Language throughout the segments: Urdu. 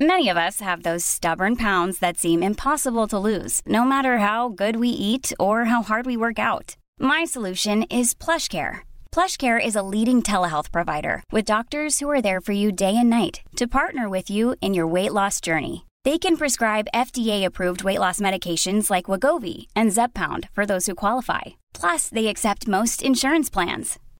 Many of us have those stubborn pounds that seem impossible to lose, no matter how good we eat or how hard we work out. My solution is PlushCare. PlushCare is a leading telehealth provider with doctors who are there for you day and night to partner with you in your weight loss journey. They can prescribe FDA-approved weight loss medications like Wegovy and Zepbound for those who qualify. Plus, they accept most insurance plans.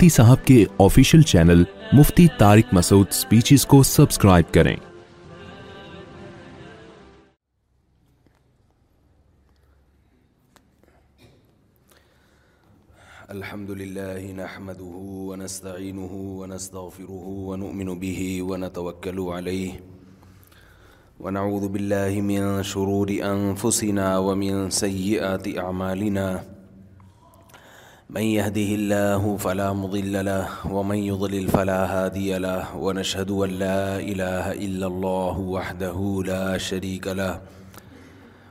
مفتی صاحب کے official channel Mufti Tariq Masood speeches کو سبسکرائب کریں الحمد لله نحمده ونستعينه ونستغفره ونؤمن به ونتوكل عليه ونعوذ بالله من شرور أنفسنا ومن سيئات للہ من يهده الله فلا مضل له ومن يضلل فلا هادي له ونشهد أن لا إله إلا الله وحده لا شريك له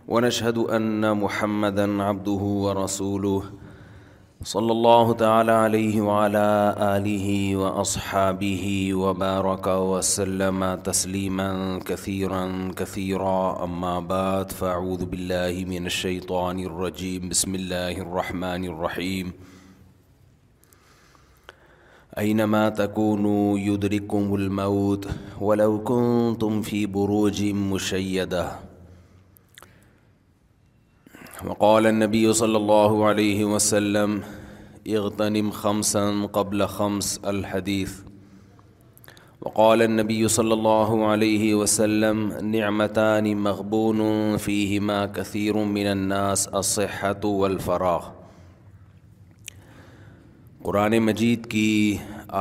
ونشهد أن محمدا عبده ورسوله صلی اللہ تعالی علیہ وعلا آلہ و اصحابہ و بارک تسلیما کثیرا کثیرا اما بعد فاعوذ باللہ من الشیطان الرجیم بسم اللہ الرحمن الرحیم اینما تکونو یدرکم الموت ولو کنتم فی بروج مشیدہ وقال النبی صلی اللہ علیہ وسلم اغتنم خمسا قبل خمس الحدیث وقال النبی صلی اللہ علیہ وسلم نعمتان مغبون فیہما کثیر من الناس الصحة والفراغ قرآن مجید کی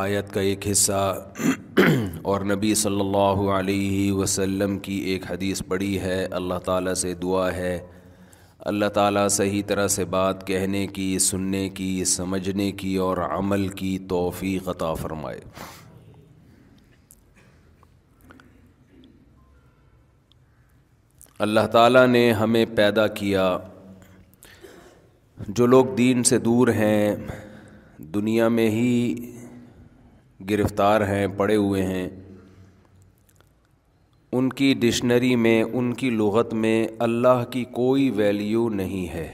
آیت کا ایک حصہ اور نبی صلی اللہ علیہ وسلم کی ایک حدیث پڑھی ہے اللہ تعالیٰ سے دعا ہے اللہ تعالیٰ صحیح طرح سے بات کہنے کی سننے کی سمجھنے کی اور عمل کی توفیق عطا فرمائے اللہ تعالیٰ نے ہمیں پیدا کیا جو لوگ دین سے دور ہیں دنیا میں ہی گرفتار ہیں پڑے ہوئے ہیں ان کی ڈکشنری میں ان کی لغت میں اللہ کی کوئی ویلیو نہیں ہے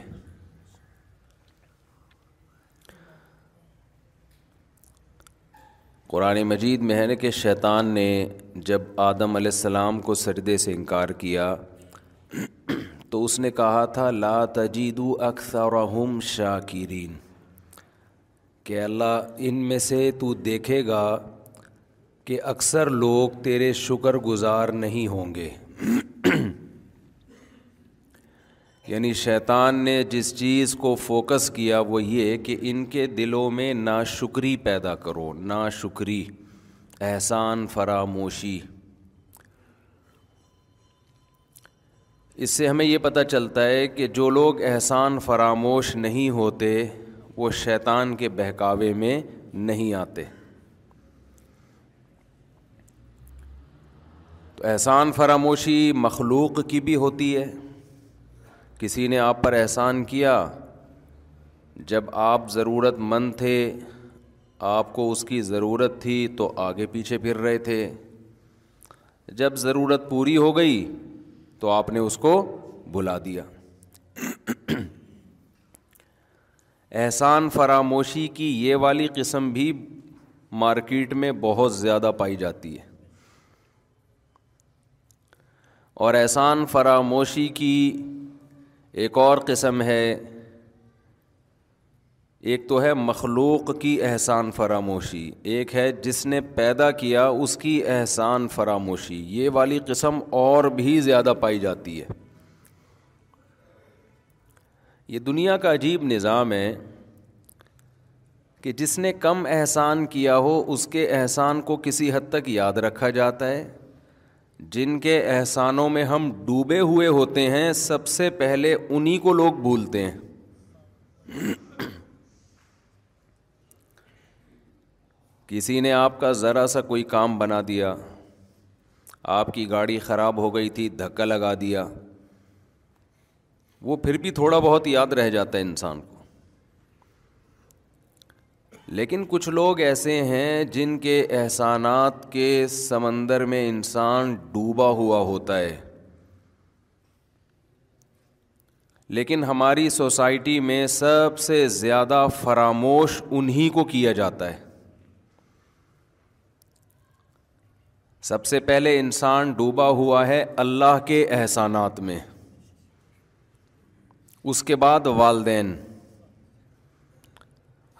قرآن مجید میں ہے کہ شیطان نے جب آدم علیہ السلام کو سردے سے انکار کیا تو اس نے کہا تھا لا تجیدو اکثرہم شاکرین ہم کہ اللہ ان میں سے تو دیکھے گا کہ اکثر لوگ تیرے شکر گزار نہیں ہوں گے یعنی شیطان نے جس چیز کو فوکس کیا وہ یہ کہ ان کے دلوں میں نا پیدا کرو نا احسان فراموشی اس سے ہمیں یہ پتہ چلتا ہے کہ جو لوگ احسان فراموش نہیں ہوتے وہ شیطان کے بہکاوے میں نہیں آتے احسان فراموشی مخلوق کی بھی ہوتی ہے کسی نے آپ پر احسان کیا جب آپ ضرورت مند تھے آپ کو اس کی ضرورت تھی تو آگے پیچھے پھر رہے تھے جب ضرورت پوری ہو گئی تو آپ نے اس کو بلا دیا احسان فراموشی کی یہ والی قسم بھی مارکیٹ میں بہت زیادہ پائی جاتی ہے اور احسان فراموشی کی ایک اور قسم ہے ایک تو ہے مخلوق کی احسان فراموشی ایک ہے جس نے پیدا کیا اس کی احسان فراموشی یہ والی قسم اور بھی زیادہ پائی جاتی ہے یہ دنیا کا عجیب نظام ہے کہ جس نے کم احسان کیا ہو اس کے احسان کو کسی حد تک یاد رکھا جاتا ہے جن کے احسانوں میں ہم ڈوبے ہوئے ہوتے ہیں سب سے پہلے انہیں کو لوگ بھولتے ہیں کسی نے آپ کا ذرا سا کوئی کام بنا دیا آپ کی گاڑی خراب ہو گئی تھی دھکا لگا دیا وہ پھر بھی تھوڑا بہت یاد رہ جاتا ہے انسان کو لیکن کچھ لوگ ایسے ہیں جن کے احسانات کے سمندر میں انسان ڈوبا ہوا ہوتا ہے لیکن ہماری سوسائٹی میں سب سے زیادہ فراموش انہی کو کیا جاتا ہے سب سے پہلے انسان ڈوبا ہوا ہے اللہ کے احسانات میں اس کے بعد والدین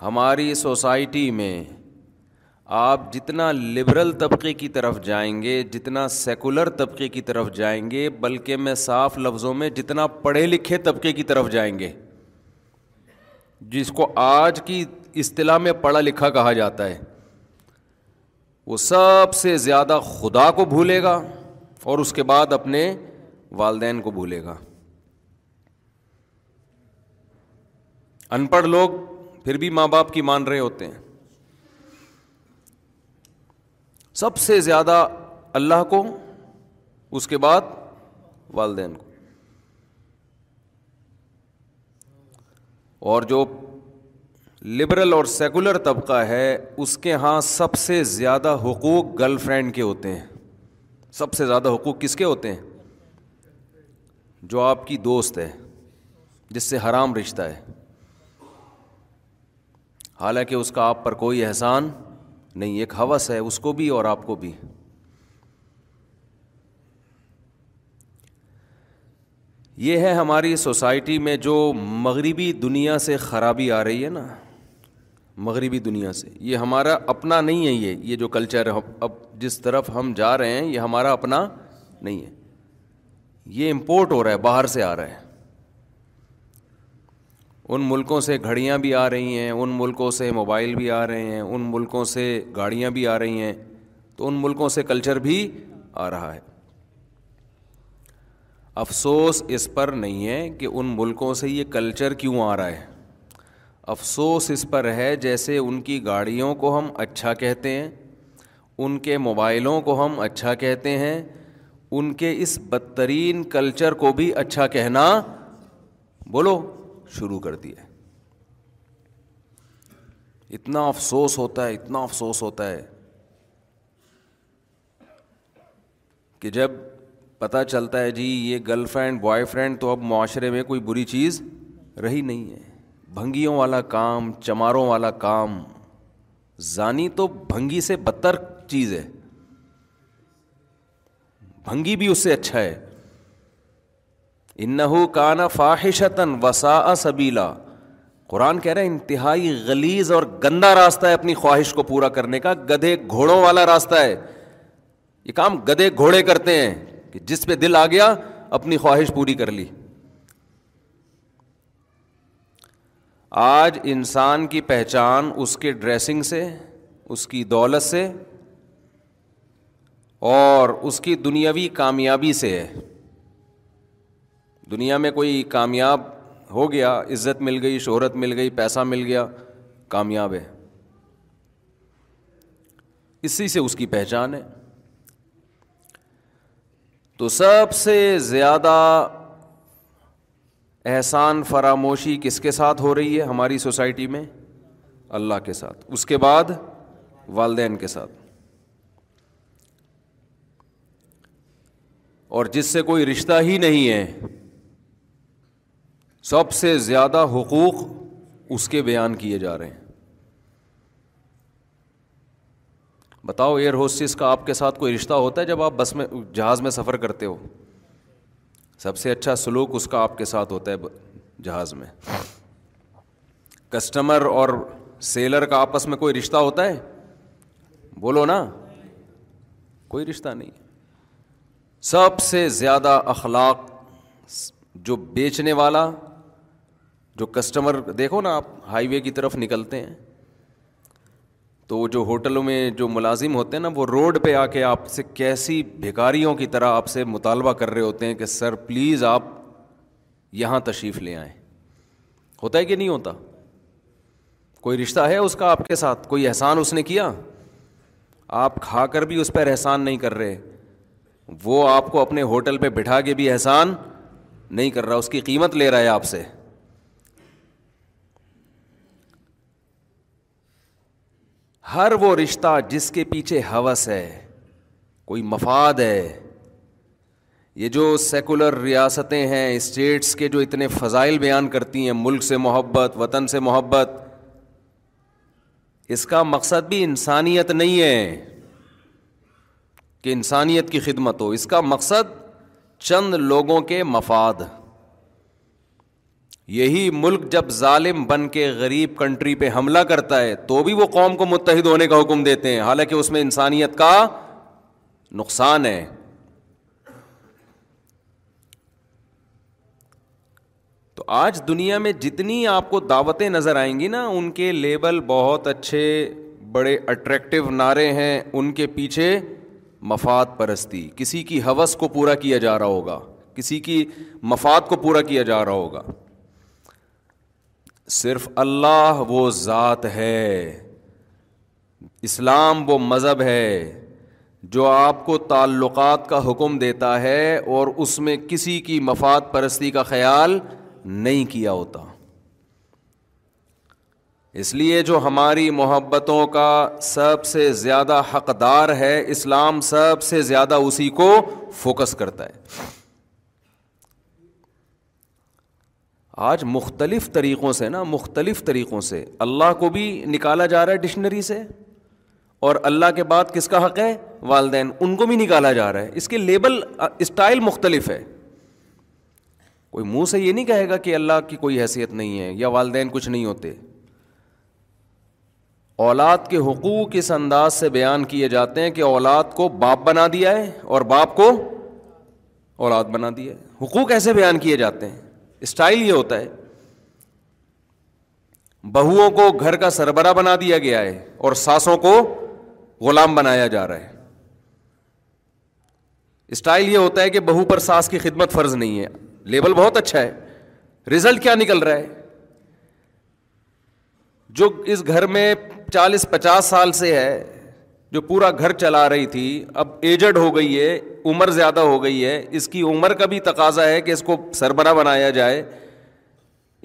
ہماری سوسائٹی میں آپ جتنا لبرل طبقے کی طرف جائیں گے جتنا سیکولر طبقے کی طرف جائیں گے بلکہ میں صاف لفظوں میں جتنا پڑھے لکھے طبقے کی طرف جائیں گے جس کو آج کی اصطلاح میں پڑھا لکھا کہا جاتا ہے وہ سب سے زیادہ خدا کو بھولے گا اور اس کے بعد اپنے والدین کو بھولے گا ان پڑھ لوگ پھر بھی ماں باپ کی مان رہے ہوتے ہیں سب سے زیادہ اللہ کو اس کے بعد والدین کو اور جو لبرل اور سیکولر طبقہ ہے اس کے ہاں سب سے زیادہ حقوق گرل فرینڈ کے ہوتے ہیں سب سے زیادہ حقوق کس کے ہوتے ہیں جو آپ کی دوست ہے جس سے حرام رشتہ ہے حالانکہ اس کا آپ پر کوئی احسان نہیں ایک حوث ہے اس کو بھی اور آپ کو بھی یہ ہے ہماری سوسائٹی میں جو مغربی دنیا سے خرابی آ رہی ہے نا مغربی دنیا سے یہ ہمارا اپنا نہیں ہے یہ یہ جو کلچر ہے اب جس طرف ہم جا رہے ہیں یہ ہمارا اپنا نہیں ہے یہ امپورٹ ہو رہا ہے باہر سے آ رہا ہے ان ملکوں سے گھڑیاں بھی آ رہی ہیں ان ملکوں سے موبائل بھی آ رہے ہیں ان ملکوں سے گاڑیاں بھی آ رہی ہیں تو ان ملکوں سے کلچر بھی آ رہا ہے افسوس اس پر نہیں ہے کہ ان ملکوں سے یہ کلچر کیوں آ رہا ہے افسوس اس پر ہے جیسے ان کی گاڑیوں کو ہم اچھا کہتے ہیں ان کے موبائلوں کو ہم اچھا کہتے ہیں ان کے اس بدترین کلچر کو بھی اچھا کہنا بولو شروع کر دیا اتنا افسوس ہوتا ہے اتنا افسوس ہوتا ہے کہ جب پتہ چلتا ہے جی یہ گرل فرینڈ بوائے فرینڈ تو اب معاشرے میں کوئی بری چیز رہی نہیں ہے بھنگیوں والا کام چماروں والا کام زانی تو بھنگی سے بدتر چیز ہے بھنگی بھی اس سے اچھا ہے انہو کانا نا وسا سبیلا قرآن کہہ رہا ہے انتہائی غلیز اور گندا راستہ ہے اپنی خواہش کو پورا کرنے کا گدھے گھوڑوں والا راستہ ہے یہ کام گدھے گھوڑے کرتے ہیں کہ جس پہ دل آ گیا اپنی خواہش پوری کر لی آج انسان کی پہچان اس کے ڈریسنگ سے اس کی دولت سے اور اس کی دنیاوی کامیابی سے ہے دنیا میں کوئی کامیاب ہو گیا عزت مل گئی شہرت مل گئی پیسہ مل گیا کامیاب ہے اسی سے اس کی پہچان ہے تو سب سے زیادہ احسان فراموشی کس کے ساتھ ہو رہی ہے ہماری سوسائٹی میں اللہ کے ساتھ اس کے بعد والدین کے ساتھ اور جس سے کوئی رشتہ ہی نہیں ہے سب سے زیادہ حقوق اس کے بیان کیے جا رہے ہیں بتاؤ ایئر ہوسٹس کا آپ کے ساتھ کوئی رشتہ ہوتا ہے جب آپ بس میں جہاز میں سفر کرتے ہو سب سے اچھا سلوک اس کا آپ کے ساتھ ہوتا ہے جہاز میں کسٹمر اور سیلر کا آپس میں کوئی رشتہ ہوتا ہے بولو نا کوئی رشتہ نہیں سب سے زیادہ اخلاق جو بیچنے والا جو کسٹمر دیکھو نا آپ ہائی وے کی طرف نکلتے ہیں تو جو ہوٹلوں میں جو ملازم ہوتے ہیں نا وہ روڈ پہ آ کے آپ سے کیسی بھکاریوں کی طرح آپ سے مطالبہ کر رہے ہوتے ہیں کہ سر پلیز آپ یہاں تشریف لے آئیں ہوتا ہے کہ نہیں ہوتا کوئی رشتہ ہے اس کا آپ کے ساتھ کوئی احسان اس نے کیا آپ کھا کر بھی اس پر احسان نہیں کر رہے وہ آپ کو اپنے ہوٹل پہ بٹھا کے بھی احسان نہیں کر رہا اس کی قیمت لے رہا ہے آپ سے ہر وہ رشتہ جس کے پیچھے حوث ہے کوئی مفاد ہے یہ جو سیکولر ریاستیں ہیں اسٹیٹس کے جو اتنے فضائل بیان کرتی ہیں ملک سے محبت وطن سے محبت اس کا مقصد بھی انسانیت نہیں ہے کہ انسانیت کی خدمت ہو اس کا مقصد چند لوگوں کے مفاد یہی ملک جب ظالم بن کے غریب کنٹری پہ حملہ کرتا ہے تو بھی وہ قوم کو متحد ہونے کا حکم دیتے ہیں حالانکہ اس میں انسانیت کا نقصان ہے تو آج دنیا میں جتنی آپ کو دعوتیں نظر آئیں گی نا ان کے لیبل بہت اچھے بڑے اٹریکٹیو نعرے ہیں ان کے پیچھے مفاد پرستی کسی کی حوث کو پورا کیا جا رہا ہوگا کسی کی مفاد کو پورا کیا جا رہا ہوگا صرف اللہ وہ ذات ہے اسلام وہ مذہب ہے جو آپ کو تعلقات کا حکم دیتا ہے اور اس میں کسی کی مفاد پرستی کا خیال نہیں کیا ہوتا اس لیے جو ہماری محبتوں کا سب سے زیادہ حقدار ہے اسلام سب سے زیادہ اسی کو فوکس کرتا ہے آج مختلف طریقوں سے نا مختلف طریقوں سے اللہ کو بھی نکالا جا رہا ہے ڈکشنری سے اور اللہ کے بعد کس کا حق ہے والدین ان کو بھی نکالا جا رہا ہے اس کے لیبل اسٹائل مختلف ہے کوئی منہ سے یہ نہیں کہے گا کہ اللہ کی کوئی حیثیت نہیں ہے یا والدین کچھ نہیں ہوتے اولاد کے حقوق اس انداز سے بیان کیے جاتے ہیں کہ اولاد کو باپ بنا دیا ہے اور باپ کو اولاد بنا دیا ہے حقوق ایسے بیان کیے جاتے ہیں اسٹائل یہ ہوتا ہے بہوؤں کو گھر کا سربراہ بنا دیا گیا ہے اور ساسوں کو غلام بنایا جا رہا ہے اسٹائل یہ ہوتا ہے کہ بہو پر ساس کی خدمت فرض نہیں ہے لیبل بہت اچھا ہے ریزلٹ کیا نکل رہا ہے جو اس گھر میں چالیس پچاس سال سے ہے جو پورا گھر چلا رہی تھی اب ایجڈ ہو گئی ہے عمر زیادہ ہو گئی ہے اس کی عمر کا بھی تقاضا ہے کہ اس کو سربراہ بنایا جائے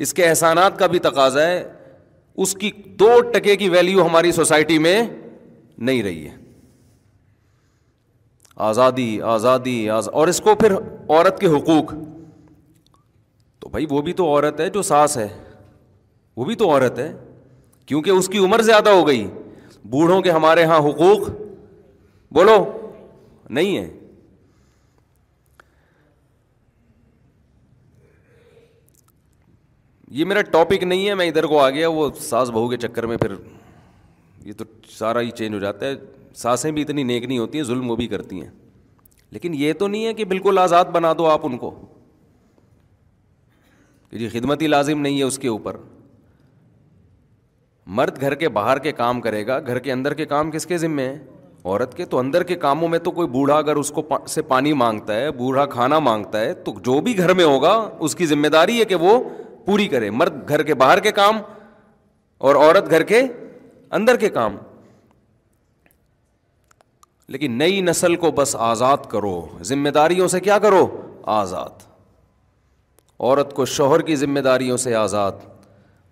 اس کے احسانات کا بھی تقاضا ہے اس کی دو ٹکے کی ویلیو ہماری سوسائٹی میں نہیں رہی ہے آزادی آزادی آز... اور اس کو پھر عورت کے حقوق تو بھائی وہ بھی تو عورت ہے جو ساس ہے وہ بھی تو عورت ہے کیونکہ اس کی عمر زیادہ ہو گئی بوڑھوں کے ہمارے یہاں حقوق بولو نہیں ہے یہ میرا ٹاپک نہیں ہے میں ادھر کو آ گیا وہ ساس بہو کے چکر میں پھر یہ تو سارا ہی چینج ہو جاتا ہے ساسیں بھی اتنی نیک نہیں ہوتی ہیں ظلم وہ بھی کرتی ہیں لیکن یہ تو نہیں ہے کہ بالکل آزاد بنا دو آپ ان کو کہ جی خدمت ہی لازم نہیں ہے اس کے اوپر مرد گھر کے باہر کے کام کرے گا گھر کے اندر کے کام کس کے ذمے ہیں عورت کے تو اندر کے کاموں میں تو کوئی بوڑھا اگر اس کو سے پانی مانگتا ہے بوڑھا کھانا مانگتا ہے تو جو بھی گھر میں ہوگا اس کی ذمہ داری ہے کہ وہ پوری کرے مرد گھر کے باہر کے کام اور عورت گھر کے اندر کے کام لیکن نئی نسل کو بس آزاد کرو ذمہ داریوں سے کیا کرو آزاد عورت کو شوہر کی ذمہ داریوں سے آزاد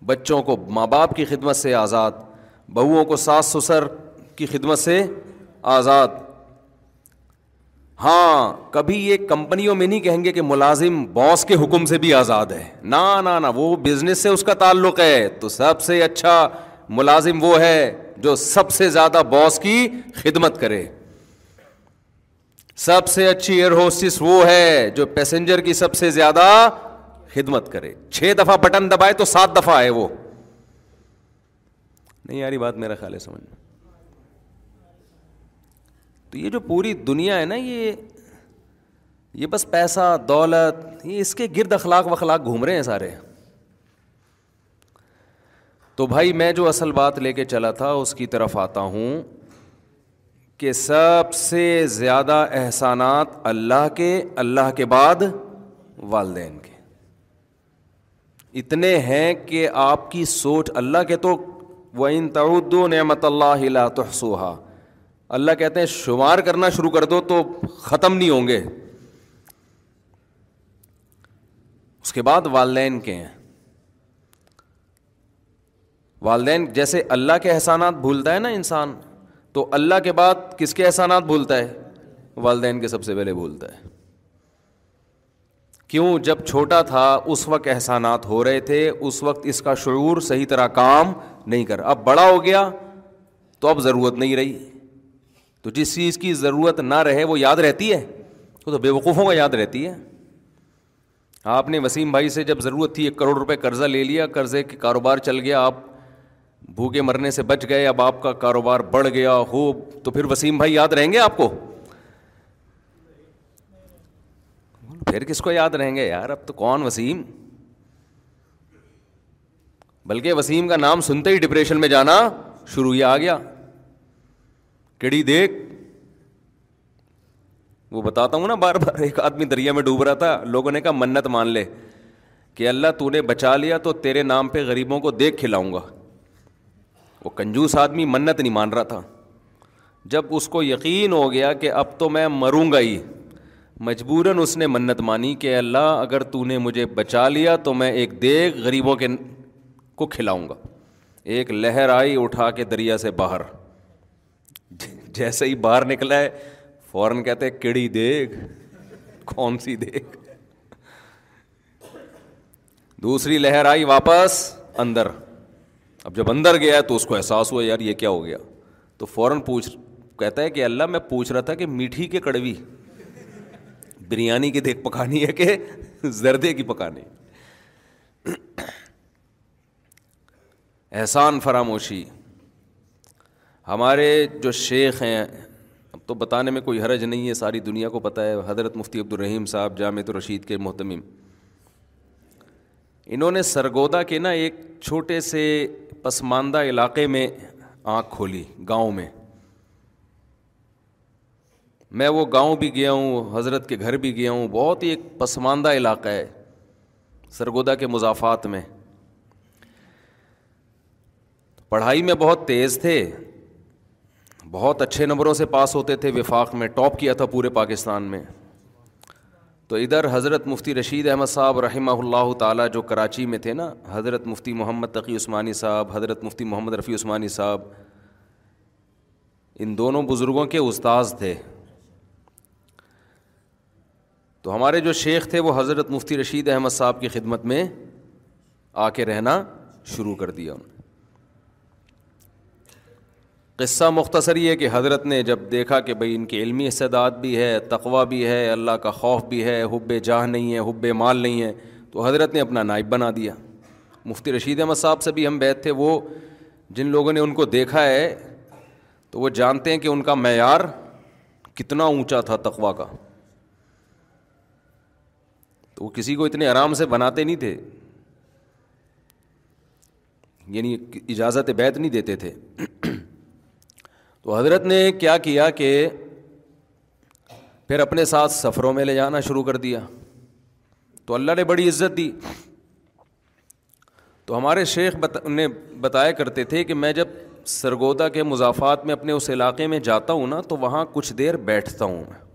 بچوں کو ماں باپ کی خدمت سے آزاد بہوؤں کو ساس سسر کی خدمت سے آزاد ہاں کبھی یہ کمپنیوں میں نہیں کہیں گے کہ ملازم باس کے حکم سے بھی آزاد ہے نہ وہ بزنس سے اس کا تعلق ہے تو سب سے اچھا ملازم وہ ہے جو سب سے زیادہ باس کی خدمت کرے سب سے اچھی ایئر ہوسٹس وہ ہے جو پیسنجر کی سب سے زیادہ خدمت کرے چھ دفعہ بٹن دبائے تو سات دفعہ آئے وہ نہیں یاری بات میرا خیال ہے سمجھ تو یہ جو پوری دنیا ہے نا یہ بس پیسہ دولت یہ اس کے گرد اخلاق وخلاق گھوم رہے ہیں سارے تو بھائی میں جو اصل بات لے کے چلا تھا اس کی طرف آتا ہوں کہ سب سے زیادہ احسانات اللہ کے اللہ کے بعد والدین کے اتنے ہیں کہ آپ کی سوچ اللہ کے تو وہ ان تعدو نعمت اللہ تحسوہا اللہ کہتے ہیں شمار کرنا شروع کر دو تو ختم نہیں ہوں گے اس کے بعد والدین کے ہیں والدین جیسے اللہ کے احسانات بھولتا ہے نا انسان تو اللہ کے بعد کس کے احسانات بھولتا ہے والدین کے سب سے پہلے بھولتا ہے کیوں جب چھوٹا تھا اس وقت احسانات ہو رہے تھے اس وقت اس کا شعور صحیح طرح کام نہیں کر اب بڑا ہو گیا تو اب ضرورت نہیں رہی تو جس چیز کی ضرورت نہ رہے وہ یاد رہتی ہے وہ تو بے وقوفوں کا یاد رہتی ہے آپ نے وسیم بھائی سے جب ضرورت تھی ایک کروڑ روپے قرضہ لے لیا قرضے کے کاروبار چل گیا آپ بھوکے مرنے سے بچ گئے اب آپ کا کاروبار بڑھ گیا ہو تو پھر وسیم بھائی یاد رہیں گے آپ کو پھر کس کو یاد رہیں گے یار اب تو کون وسیم بلکہ وسیم کا نام سنتے ہی ڈپریشن میں جانا شروع ہی آ گیا کیڑی دیکھ وہ بتاتا ہوں نا بار بار ایک آدمی دریا میں ڈوب رہا تھا لوگوں نے کہا منت مان لے کہ اللہ تو نے بچا لیا تو تیرے نام پہ غریبوں کو دیکھ کھلاؤں گا وہ کنجوس آدمی منت نہیں مان رہا تھا جب اس کو یقین ہو گیا کہ اب تو میں مروں گا ہی مجبوراً اس نے منت مانی کہ اللہ اگر تو نے مجھے بچا لیا تو میں ایک دیگ غریبوں کے کو کھلاؤں گا ایک لہر آئی اٹھا کے دریا سے باہر جیسے ہی باہر نکلا ہے فوراً کہتے ہیں کیڑی دیگ کون سی دیگ دوسری لہر آئی واپس اندر اب جب اندر گیا تو اس کو احساس ہوا یار یہ کیا ہو گیا تو فوراً پوچھ کہتا ہے کہ اللہ میں پوچھ رہا تھا کہ میٹھی کے کڑوی بریانی کی دیکھ پکانی ہے کہ زردے کی پکانی احسان فراموشی ہمارے جو شیخ ہیں اب تو بتانے میں کوئی حرج نہیں ہے ساری دنیا کو پتہ ہے حضرت مفتی عبد الرحیم صاحب جامع الرشید کے محتم انہوں نے سرگودا کے نا ایک چھوٹے سے پسماندہ علاقے میں آنکھ کھولی گاؤں میں میں وہ گاؤں بھی گیا ہوں حضرت کے گھر بھی گیا ہوں بہت ہی ایک پسماندہ علاقہ ہے سرگودا کے مضافات میں پڑھائی میں بہت تیز تھے بہت اچھے نمبروں سے پاس ہوتے تھے وفاق میں ٹاپ کیا تھا پورے پاکستان میں تو ادھر حضرت مفتی رشید احمد صاحب رحمہ اللہ تعالیٰ جو کراچی میں تھے نا حضرت مفتی محمد تقی عثمانی صاحب حضرت مفتی محمد رفیع عثمانی صاحب ان دونوں بزرگوں کے استاذ تھے تو ہمارے جو شیخ تھے وہ حضرت مفتی رشید احمد صاحب کی خدمت میں آ کے رہنا شروع کر دیا انہوں نے قصہ مختصر یہ کہ حضرت نے جب دیکھا کہ بھائی ان کے علمی استعداد بھی ہے تقوا بھی ہے اللہ کا خوف بھی ہے حب جاہ نہیں ہے حب مال نہیں ہے تو حضرت نے اپنا نائب بنا دیا مفتی رشید احمد صاحب سے بھی ہم بیت تھے وہ جن لوگوں نے ان کو دیکھا ہے تو وہ جانتے ہیں کہ ان کا معیار کتنا اونچا تھا تقوا کا تو وہ کسی کو اتنے آرام سے بناتے نہیں تھے یعنی اجازت بیت نہیں دیتے تھے تو حضرت نے کیا کیا کہ پھر اپنے ساتھ سفروں میں لے جانا شروع کر دیا تو اللہ نے بڑی عزت دی تو ہمارے شیخ نے بتایا کرتے تھے کہ میں جب سرگودا کے مضافات میں اپنے اس علاقے میں جاتا ہوں نا تو وہاں کچھ دیر بیٹھتا ہوں میں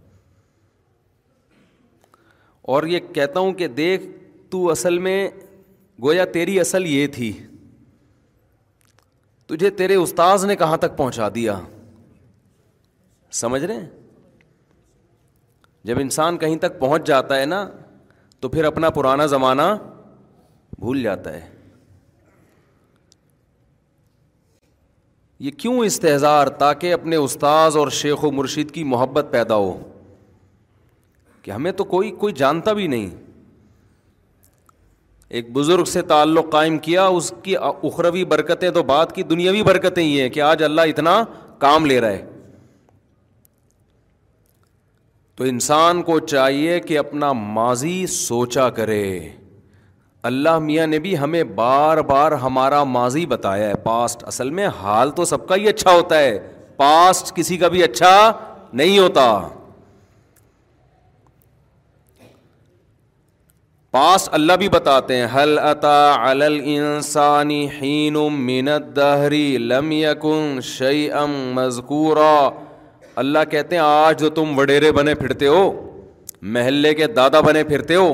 اور یہ کہتا ہوں کہ دیکھ تو اصل میں گویا تیری اصل یہ تھی تجھے تیرے استاذ نے کہاں تک پہنچا دیا سمجھ رہے ہیں جب انسان کہیں تک پہنچ جاتا ہے نا تو پھر اپنا پرانا زمانہ بھول جاتا ہے یہ کیوں استحزار تاکہ اپنے استاذ اور شیخ و مرشید کی محبت پیدا ہو کہ ہمیں تو کوئی کوئی جانتا بھی نہیں ایک بزرگ سے تعلق قائم کیا اس کی اخروی برکتیں تو بات کی دنیاوی برکتیں ہی ہیں کہ آج اللہ اتنا کام لے رہا ہے تو انسان کو چاہیے کہ اپنا ماضی سوچا کرے اللہ میاں نے بھی ہمیں بار بار ہمارا ماضی بتایا ہے پاسٹ اصل میں حال تو سب کا ہی اچھا ہوتا ہے پاسٹ کسی کا بھی اچھا نہیں ہوتا پاس اللہ بھی بتاتے ہیں حل الل انسانی ہین منت دہری لم یقن ام مذکورہ اللہ کہتے ہیں آج جو تم وڈیرے بنے پھرتے ہو محلے کے دادا بنے پھرتے ہو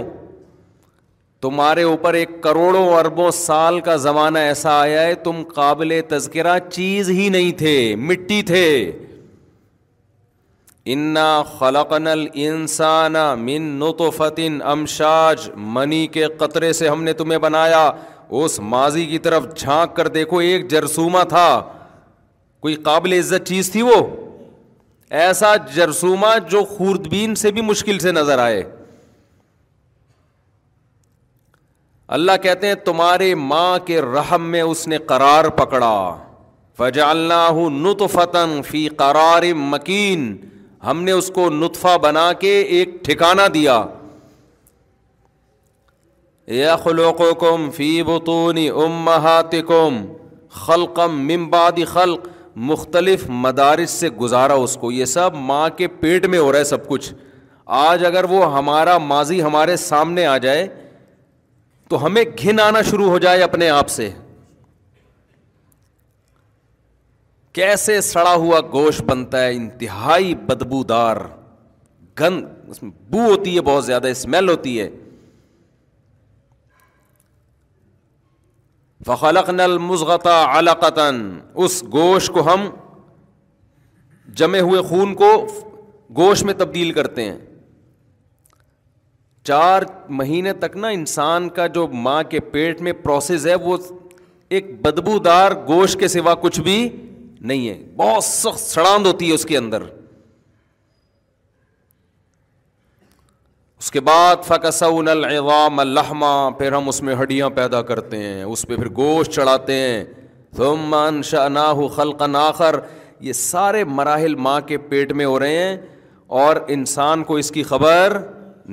تمہارے اوپر ایک کروڑوں اربوں سال کا زمانہ ایسا آیا ہے تم قابل تذکرہ چیز ہی نہیں تھے مٹی تھے انا خلق نل انسان من نطفتن امشاج منی کے قطرے سے ہم نے تمہیں بنایا اس ماضی کی طرف جھانک کر دیکھو ایک جرسوما تھا کوئی قابل عزت چیز تھی وہ ایسا جرسوما جو خوردبین سے بھی مشکل سے نظر آئے اللہ کہتے ہیں تمہارے ماں کے رحم میں اس نے قرار پکڑا فجالنا ہوں نت فی قرار مکین ہم نے اس کو نطفہ بنا کے ایک ٹھکانہ دیا فی ام امہاتکم خلقم ممباد خلق مختلف مدارس سے گزارا اس کو یہ سب ماں کے پیٹ میں ہو رہا ہے سب کچھ آج اگر وہ ہمارا ماضی ہمارے سامنے آ جائے تو ہمیں گھن آنا شروع ہو جائے اپنے آپ سے کیسے سڑا ہوا گوشت بنتا ہے انتہائی بدبو دار گند اس میں بو ہوتی ہے بہت زیادہ اسمیل ہوتی ہے فخلق نل اس گوشت کو ہم جمے ہوئے خون کو گوشت میں تبدیل کرتے ہیں چار مہینے تک نا انسان کا جو ماں کے پیٹ میں پروسیس ہے وہ ایک بدبو دار گوشت کے سوا کچھ بھی نہیں ہے بہت سخت سڑاند ہوتی ہے اس کے اندر اس کے بعد فقص العوام الحمہ پھر ہم اس میں ہڈیاں پیدا کرتے ہیں اس پہ پھر گوشت چڑھاتے ہیں خلق ناخر یہ سارے مراحل ماں کے پیٹ میں ہو رہے ہیں اور انسان کو اس کی خبر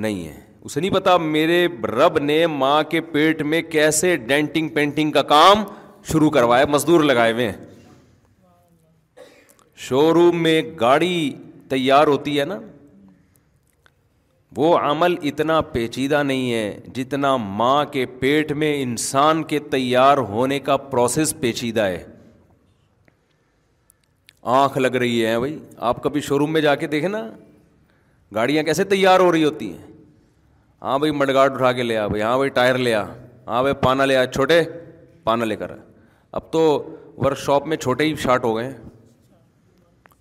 نہیں ہے اسے نہیں پتا میرے رب نے ماں کے پیٹ میں کیسے ڈینٹنگ پینٹنگ کا کام شروع کروایا مزدور لگائے ہوئے ہیں شو روم میں گاڑی تیار ہوتی ہے نا وہ عمل اتنا پیچیدہ نہیں ہے جتنا ماں کے پیٹ میں انسان کے تیار ہونے کا پروسیس پیچیدہ ہے آنکھ لگ رہی ہے بھائی آپ کبھی شو روم میں جا کے دیکھیں نا گاڑیاں کیسے تیار ہو رہی ہوتی ہیں ہاں بھائی مڈگاڑ اٹھا کے لیا بھائی ہاں بھائی ٹائر لیا ہاں بھائی پانا لیا چھوٹے پانا لے کر اب تو ورک شاپ میں چھوٹے ہی شارٹ ہو گئے ہیں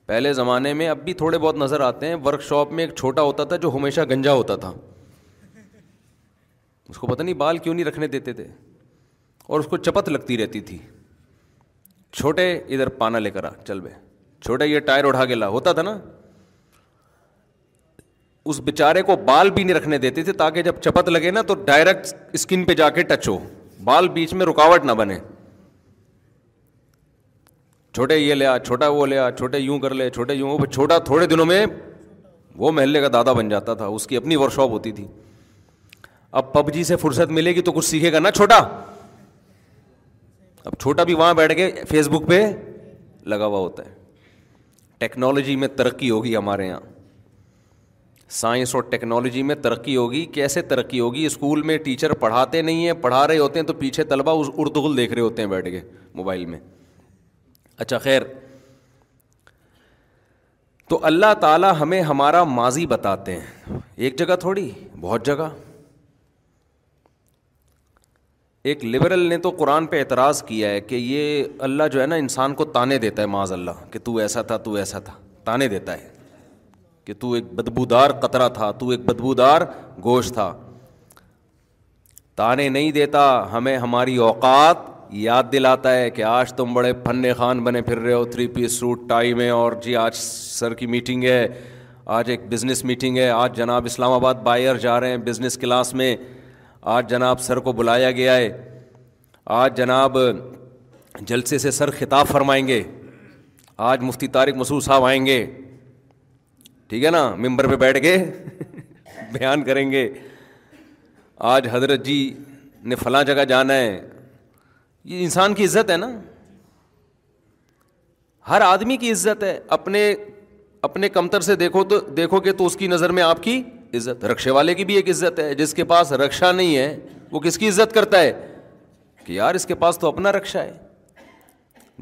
پہلے زمانے میں اب بھی تھوڑے بہت نظر آتے ہیں ورک شاپ میں ایک چھوٹا ہوتا تھا جو ہمیشہ گنجا ہوتا تھا اس کو پتہ نہیں بال کیوں نہیں رکھنے دیتے تھے اور اس کو چپت لگتی رہتی تھی چھوٹے ادھر پانا لے کر آ چل بے چھوٹے یہ ٹائر اڑھا گلا ہوتا تھا نا اس بےچارے کو بال بھی نہیں رکھنے دیتے تھے تاکہ جب چپت لگے نا تو ڈائریکٹ اسکن پہ جا کے ٹچ ہو بال بیچ میں رکاوٹ نہ بنے چھوٹے یہ لیا چھوٹا وہ لیا چھوٹے یوں کر لے چھوٹے یوں چھوٹا تھوڑے دنوں میں وہ محلے کا دادا بن جاتا تھا اس کی اپنی ورک شاپ ہوتی تھی اب پب جی سے فرصت ملے گی تو کچھ سیکھے گا نا چھوٹا اب چھوٹا بھی وہاں بیٹھ کے فیس بک پہ لگا ہوا ہوتا ہے ٹیکنالوجی میں ترقی ہوگی ہمارے یہاں سائنس اور ٹیکنالوجی میں ترقی ہوگی کیسے ترقی ہوگی اسکول میں ٹیچر پڑھاتے نہیں ہیں پڑھا رہے ہوتے ہیں تو پیچھے طلبہ اردغل دیکھ رہے ہوتے ہیں بیٹھ کے موبائل میں اچھا خیر تو اللہ تعالیٰ ہمیں ہمارا ماضی بتاتے ہیں ایک جگہ تھوڑی بہت جگہ ایک لبرل نے تو قرآن پہ اعتراض کیا ہے کہ یہ اللہ جو ہے نا انسان کو تانے دیتا ہے معاذ اللہ کہ تو ایسا تھا تو ایسا تھا تانے دیتا ہے کہ تو ایک بدبودار قطرہ تھا تو ایک بدبودار گوشت تھا تانے نہیں دیتا ہمیں ہماری اوقات یاد دلاتا ہے کہ آج تم بڑے پھنے خان بنے پھر رہے ہو تھری پیس سوٹ ٹائی میں اور جی آج سر کی میٹنگ ہے آج ایک بزنس میٹنگ ہے آج جناب اسلام آباد بائر جا رہے ہیں بزنس کلاس میں آج جناب سر کو بلایا گیا ہے آج جناب جلسے سے سر خطاب فرمائیں گے آج مفتی طارق مسعود صاحب آئیں گے ٹھیک ہے نا ممبر پہ بیٹھ کے بیان کریں گے آج حضرت جی نے فلاں جگہ جانا ہے یہ انسان کی عزت ہے نا ہر آدمی کی عزت ہے اپنے اپنے کمتر سے دیکھو تو دیکھو گے تو اس کی نظر میں آپ کی عزت رکشے والے کی بھی ایک عزت ہے جس کے پاس رکشا نہیں ہے وہ کس کی عزت کرتا ہے کہ یار اس کے پاس تو اپنا رکشا ہے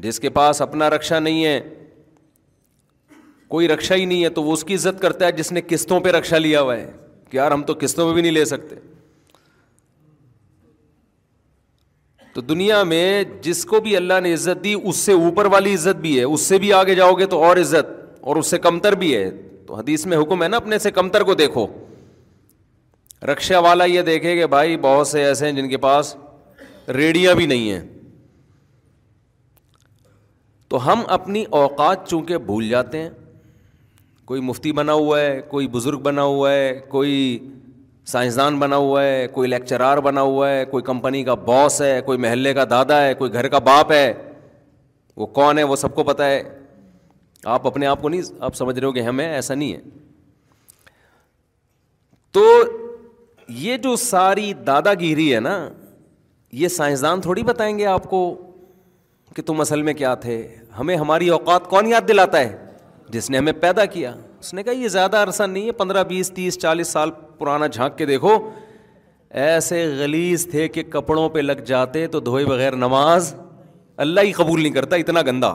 جس کے پاس اپنا رکشا نہیں ہے کوئی رکشا ہی نہیں ہے تو وہ اس کی عزت کرتا ہے جس نے قسطوں پہ رکشا لیا ہوا ہے کہ یار ہم تو قسطوں پہ بھی نہیں لے سکتے تو دنیا میں جس کو بھی اللہ نے عزت دی اس سے اوپر والی عزت بھی ہے اس سے بھی آگے جاؤ گے تو اور عزت اور اس سے کمتر بھی ہے تو حدیث میں حکم ہے نا اپنے سے کمتر کو دیکھو رکشہ والا یہ دیکھے کہ بھائی بہت سے ایسے ہیں جن کے پاس ریڑیاں بھی نہیں ہیں تو ہم اپنی اوقات چونکہ بھول جاتے ہیں کوئی مفتی بنا ہوا ہے کوئی بزرگ بنا ہوا ہے کوئی سائنسدان بنا ہوا ہے کوئی لیکچرار بنا ہوا ہے کوئی کمپنی کا باس ہے کوئی محلے کا دادا ہے کوئی گھر کا باپ ہے وہ کون ہے وہ سب کو پتہ ہے آپ اپنے آپ کو نہیں آپ سمجھ رہے ہو کہ ہمیں ایسا نہیں ہے تو یہ جو ساری دادا گیری ہے نا یہ سائنسدان تھوڑی بتائیں گے آپ کو کہ تم اصل میں کیا تھے ہمیں ہماری اوقات کون یاد دلاتا ہے جس نے ہمیں پیدا کیا اس نے کہا یہ زیادہ عرصہ نہیں ہے پندرہ بیس تیس چالیس سال پرانا جھانک کے دیکھو ایسے غلیز تھے کہ کپڑوں پہ لگ جاتے تو دھوئے بغیر نماز اللہ ہی قبول نہیں کرتا اتنا گندا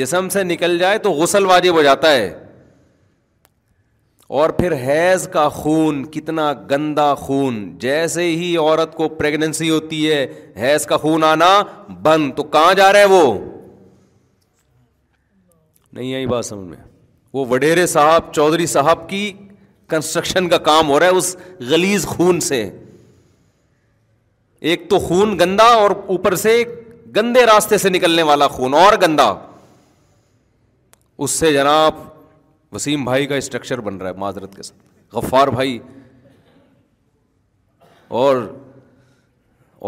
جسم سے نکل جائے تو غسل واجب ہو جاتا ہے اور پھر حیض کا خون کتنا گندا خون جیسے ہی عورت کو پریگنسی ہوتی ہے حیض کا خون آنا بند تو کہاں جا رہا ہے وہ نہیں آئی بات سمجھ میں وہ وڈیرے صاحب چودھری صاحب کی کنسٹرکشن کا کام ہو رہا ہے اس گلیز خون سے ایک تو خون گندا اور اوپر سے گندے راستے سے نکلنے والا خون اور گندا اس سے جناب وسیم بھائی کا اسٹرکچر بن رہا ہے معذرت کے ساتھ غفار بھائی اور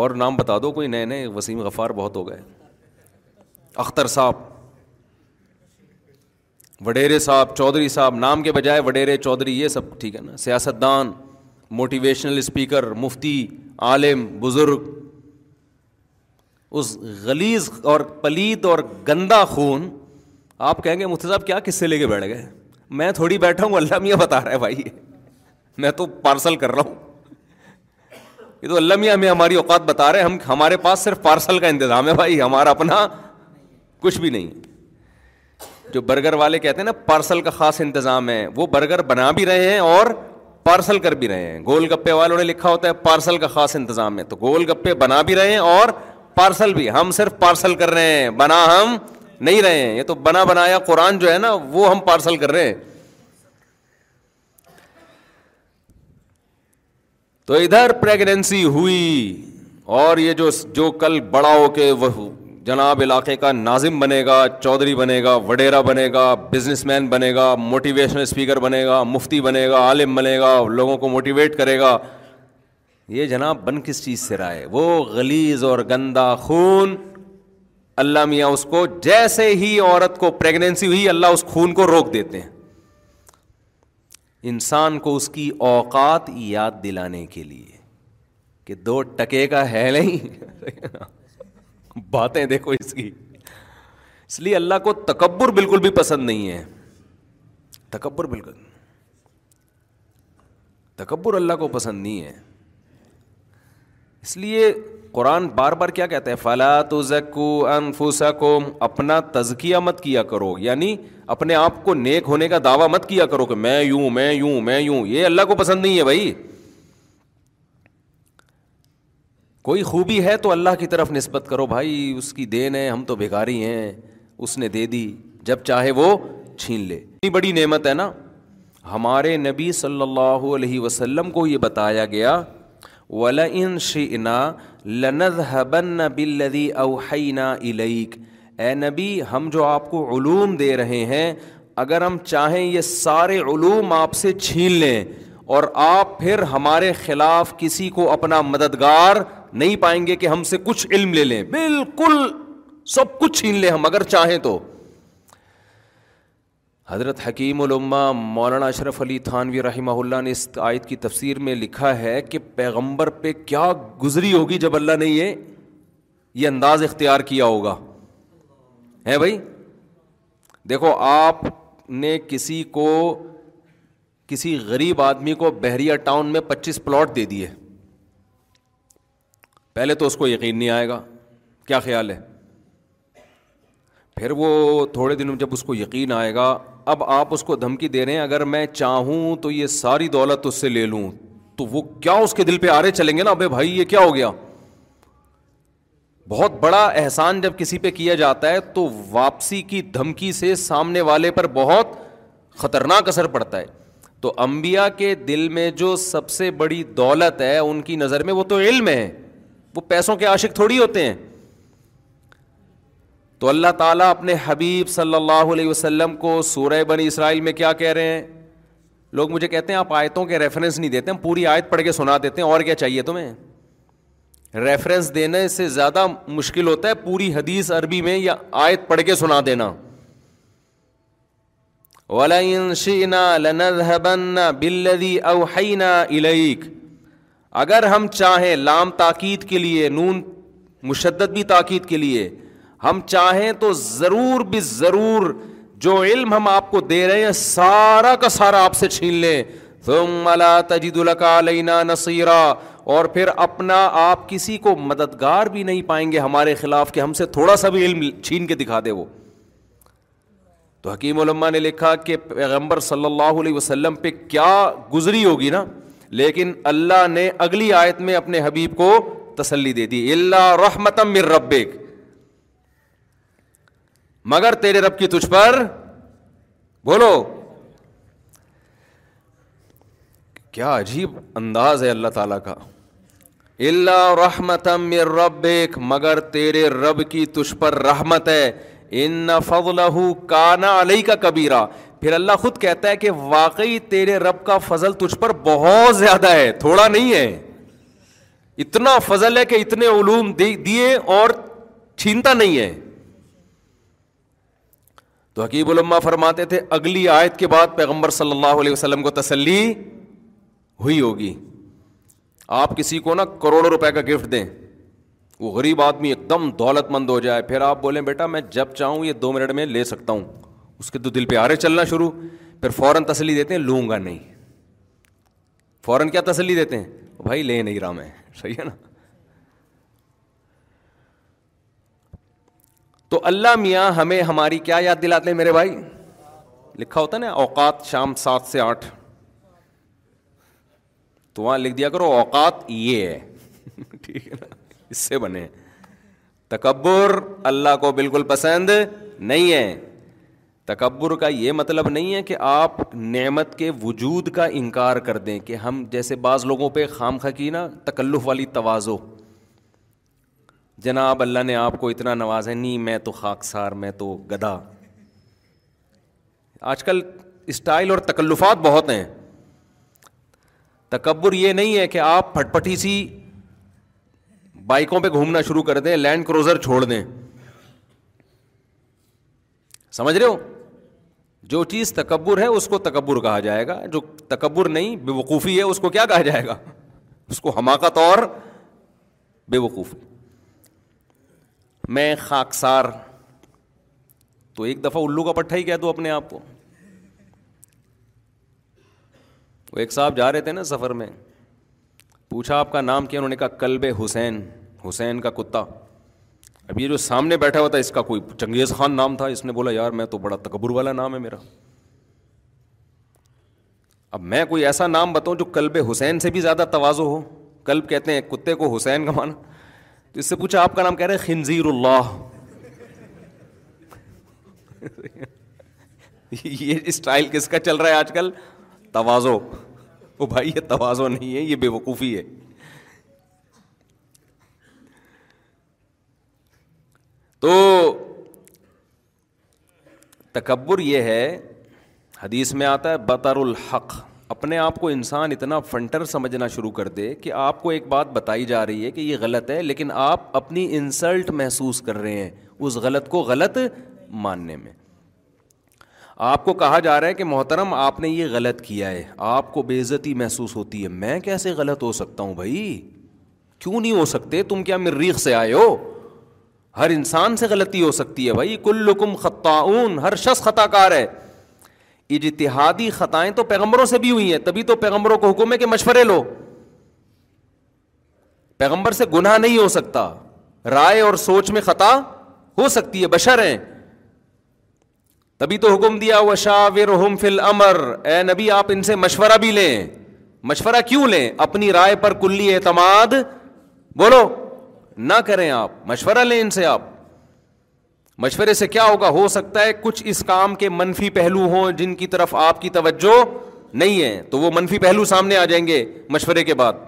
اور نام بتا دو کوئی نئے نئے وسیم غفار بہت ہو گئے اختر صاحب وڈیرے صاحب چودھری صاحب نام کے بجائے وڈیرے چودھری یہ سب ٹھیک ہے نا سیاست دان موٹیویشنل اسپیکر مفتی عالم بزرگ اس گلیز اور پلیت اور گندا خون آپ کہیں گے مفتی صاحب کیا کس سے لے کے بیٹھ گئے میں تھوڑی بیٹھا ہوں اللہ میاں بتا رہا ہے بھائی میں تو پارسل کر رہا ہوں یہ تو اللہ میاں ہمیں ہماری اوقات بتا رہے ہیں ہم ہمارے پاس صرف پارسل کا انتظام ہے بھائی ہمارا اپنا کچھ بھی نہیں ہے جو برگر والے کہتے ہیں نا پارسل کا خاص انتظام ہے وہ برگر بنا بھی رہے ہیں اور پارسل کر بھی رہے ہیں گول گپے والوں نے لکھا ہوتا ہے پارسل کا خاص انتظام ہے تو گول گپے بنا بھی رہے ہیں اور پارسل بھی ہم صرف پارسل کر رہے ہیں بنا ہم نہیں رہے ہیں یہ تو بنا بنایا قرآن جو ہے نا وہ ہم پارسل کر رہے ہیں تو ادھر پریگنینسی ہوئی اور یہ جو کل بڑا ہو کے وہ جناب علاقے کا ناظم بنے گا چودھری بنے گا وڈیرا بنے گا بزنس مین بنے گا موٹیویشنل اسپیکر بنے گا مفتی بنے گا عالم بنے گا لوگوں کو موٹیویٹ کرے گا یہ جناب بن کس چیز سے رائے وہ غلیز اور گندا خون اللہ میاں اس کو جیسے ہی عورت کو پریگنینسی ہوئی اللہ اس خون کو روک دیتے ہیں انسان کو اس کی اوقات یاد دلانے کے لیے کہ دو ٹکے کا ہے نہیں باتیں دیکھو اس کی اس لیے اللہ کو تکبر بالکل بھی پسند نہیں ہے تکبر بالکل تکبر اللہ کو پسند نہیں ہے اس لیے قرآن بار بار کیا کہتے ہیں فلا تو زکو انفو سکوم اپنا تزکیا مت کیا کرو یعنی اپنے آپ کو نیک ہونے کا دعویٰ مت کیا کرو کہ میں یوں میں یوں میں یوں یہ اللہ کو پسند نہیں ہے بھائی کوئی خوبی ہے تو اللہ کی طرف نسبت کرو بھائی اس کی دین ہے ہم تو بھگاری ہیں اس نے دے دی جب چاہے وہ چھین لے اتنی بڑی نعمت ہے نا ہمارے نبی صلی اللہ علیہ وسلم کو یہ بتایا گیا ولا ان شنا لنز بلدی الیک اے نبی ہم جو آپ کو علوم دے رہے ہیں اگر ہم چاہیں یہ سارے علوم آپ سے چھین لیں اور آپ پھر ہمارے خلاف کسی کو اپنا مددگار نہیں پائیں گے کہ ہم سے کچھ علم لے لیں بالکل سب کچھ چھین لیں ہم اگر چاہیں تو حضرت حکیم علما مولانا اشرف علی تھانوی رحمہ اللہ نے اس آیت کی تفسیر میں لکھا ہے کہ پیغمبر پہ کیا گزری ہوگی جب اللہ نے یہ یہ انداز اختیار کیا ہوگا ہے بھائی دیکھو آپ نے کسی کو کسی غریب آدمی کو بحریہ ٹاؤن میں پچیس پلاٹ دے دیے پہلے تو اس کو یقین نہیں آئے گا کیا خیال ہے پھر وہ تھوڑے دنوں میں جب اس کو یقین آئے گا اب آپ اس کو دھمکی دے رہے ہیں اگر میں چاہوں تو یہ ساری دولت اس سے لے لوں تو وہ کیا اس کے دل پہ آرے چلیں گے نا ابھی بھائی یہ کیا ہو گیا بہت بڑا احسان جب کسی پہ کیا جاتا ہے تو واپسی کی دھمکی سے سامنے والے پر بہت خطرناک اثر پڑتا ہے تو امبیا کے دل میں جو سب سے بڑی دولت ہے ان کی نظر میں وہ تو علم ہے وہ پیسوں کے عاشق تھوڑی ہوتے ہیں تو اللہ تعالیٰ اپنے حبیب صلی اللہ علیہ وسلم کو سورہ بنی اسرائیل میں کیا کہہ رہے ہیں لوگ مجھے کہتے ہیں آپ آیتوں کے ریفرنس نہیں دیتے پوری آیت پڑھ کے سنا دیتے ہیں اور کیا چاہیے تمہیں ریفرنس دینے سے زیادہ مشکل ہوتا ہے پوری حدیث عربی میں یا آیت پڑھ کے سنا دینا لَنَذْهَبَنَّ بِالَّذِي أَوْحَيْنَا إِلَيْكَ اگر ہم چاہیں لام تاکید کے لیے نون مشدد بھی تاکید کے لیے ہم چاہیں تو ضرور بھی ضرور جو علم ہم آپ کو دے رہے ہیں سارا کا سارا آپ سے چھین لیں ظم تجید لینا نصیرہ اور پھر اپنا آپ کسی کو مددگار بھی نہیں پائیں گے ہمارے خلاف کہ ہم سے تھوڑا سا بھی علم چھین کے دکھا دے وہ تو حکیم علماء نے لکھا کہ پیغمبر صلی اللہ علیہ وسلم پہ کیا گزری ہوگی نا لیکن اللہ نے اگلی آیت میں اپنے حبیب کو تسلی دے دی اللہ رحمتم مگر تیرے رب کی تجھ پر بولو کیا عجیب انداز ہے اللہ تعالیٰ کا اللہ رحمتم ربک مگر تیرے رب کی تجھ پر رحمت ہے ان نہ کانا علیہ کا کبیرا پھر اللہ خود کہتا ہے کہ واقعی تیرے رب کا فضل تجھ پر بہت زیادہ ہے تھوڑا نہیں ہے اتنا فضل ہے کہ اتنے علوم دیے اور چھینتا نہیں ہے تو حکیب علما فرماتے تھے اگلی آیت کے بعد پیغمبر صلی اللہ علیہ وسلم کو تسلی ہوئی ہوگی آپ کسی کو نا کروڑوں روپے کا گفٹ دیں وہ غریب آدمی ایک دم دولت مند ہو جائے پھر آپ بولیں بیٹا میں جب چاہوں یہ دو منٹ میں لے سکتا ہوں اس کے تو دل پہ آرے چلنا شروع پھر فوراً تسلی دیتے ہیں لوں گا نہیں فوراً کیا تسلی دیتے ہیں بھائی لے نہیں رہا میں صحیح ہے نا تو اللہ میاں ہمیں ہماری کیا یاد دلاتے ہیں میرے بھائی لکھا ہوتا نا اوقات شام سات سے آٹھ تو وہاں لکھ دیا کرو اوقات یہ ہے ٹھیک ہے نا اس سے بنے تکبر اللہ کو بالکل پسند نہیں ہے تکبر کا یہ مطلب نہیں ہے کہ آپ نعمت کے وجود کا انکار کر دیں کہ ہم جیسے بعض لوگوں پہ خام خاکی نا تکلف والی توازو جناب اللہ نے آپ کو اتنا ہے نہیں میں تو خاکسار میں تو گدا آج کل اسٹائل اور تکلفات بہت ہیں تکبر یہ نہیں ہے کہ آپ پھٹ پٹی سی بائکوں پہ گھومنا شروع کر دیں لینڈ کروزر چھوڑ دیں سمجھ رہے ہو جو چیز تکبر ہے اس کو تکبر کہا جائے گا جو تکبر نہیں بے وقوفی ہے اس کو کیا کہا جائے گا اس کو حماقت اور بے وقوفی میں خاکسار تو ایک دفعہ الو کا پٹھا ہی کہہ دوں اپنے آپ کو وہ ایک صاحب جا رہے تھے نا سفر میں پوچھا آپ کا نام کیا انہوں نے کہا کلب حسین حسین کا کتا اب یہ جو سامنے بیٹھا ہوا تھا اس کا کوئی چنگیز خان نام تھا اس نے بولا یار میں تو بڑا تکبر والا نام ہے میرا اب میں کوئی ایسا نام بتاؤں جو کلب حسین سے بھی زیادہ توازو ہو کلب کہتے ہیں کتے کو حسین کا مانا تو اس سے پوچھا آپ کا نام کہہ رہے خنزیر اللہ یہ اسٹائل کس کا چل رہا ہے آج کل توازو بھائی یہ توازو نہیں ہے یہ بے وقوفی ہے تو تکبر یہ ہے حدیث میں آتا ہے بطر الحق اپنے آپ کو انسان اتنا فنٹر سمجھنا شروع کر دے کہ آپ کو ایک بات بتائی جا رہی ہے کہ یہ غلط ہے لیکن آپ اپنی انسلٹ محسوس کر رہے ہیں اس غلط کو غلط ماننے میں آپ کو کہا جا رہا ہے کہ محترم آپ نے یہ غلط کیا ہے آپ کو بے عزتی محسوس ہوتی ہے میں کیسے غلط ہو سکتا ہوں بھائی کیوں نہیں ہو سکتے تم کیا مریخ سے آئے ہو ہر انسان سے غلطی ہو سکتی ہے بھائی کلکم خطاون ہر شخص خطا کار ہے اجتہادی خطائیں تو پیغمبروں سے بھی ہوئی ہیں تبھی تو پیغمبروں کو حکم ہے کہ مشورے لو پیغمبر سے گناہ نہیں ہو سکتا رائے اور سوچ میں خطا ہو سکتی ہے بشر ہیں تبھی تو حکم دیا و شا وم فل امر اے نبی آپ ان سے مشورہ بھی لیں مشورہ کیوں لیں اپنی رائے پر کلی اعتماد بولو نہ کریں آپ مشورہ لیں ان سے آپ مشورے سے کیا ہوگا ہو سکتا ہے کچھ اس کام کے منفی پہلو ہوں جن کی طرف آپ کی توجہ نہیں ہے تو وہ منفی پہلو سامنے آ جائیں گے مشورے کے بعد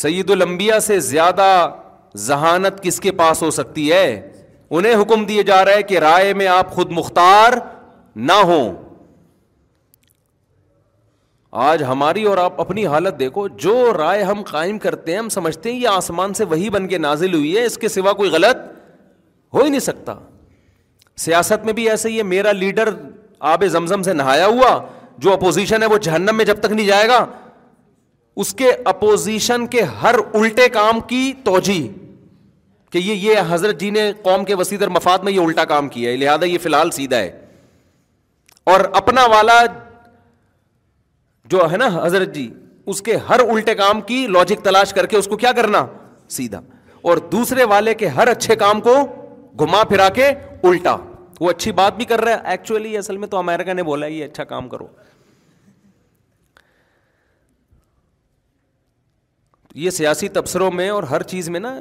سعید المبیا سے زیادہ ذہانت کس کے پاس ہو سکتی ہے انہیں حکم دیے جا رہا ہے کہ رائے میں آپ خود مختار نہ ہوں آج ہماری اور آپ اپنی حالت دیکھو جو رائے ہم قائم کرتے ہیں ہم سمجھتے ہیں یہ آسمان سے وہی بن کے نازل ہوئی ہے اس کے سوا کوئی غلط ہو ہی نہیں سکتا سیاست میں بھی ایسے ہی ہے میرا لیڈر آب زمزم سے نہایا ہوا جو اپوزیشن ہے وہ جہنم میں جب تک نہیں جائے گا اس کے اپوزیشن کے ہر الٹے کام کی توجہ کہ یہ یہ حضرت جی نے قوم کے وسیع مفاد میں یہ الٹا کام کیا ہے لہٰذا یہ فی الحال سیدھا ہے اور اپنا والا جو ہے نا حضرت جی اس کے ہر الٹے کام کی لاجک تلاش کر کے اس کو کیا کرنا سیدھا اور دوسرے والے کے ہر اچھے کام کو گھما پھرا کے الٹا وہ اچھی بات بھی کر رہا ہے ایکچولی اصل میں تو امیرکا نے بولا یہ اچھا کام کرو یہ سیاسی تبصروں میں اور ہر چیز میں نا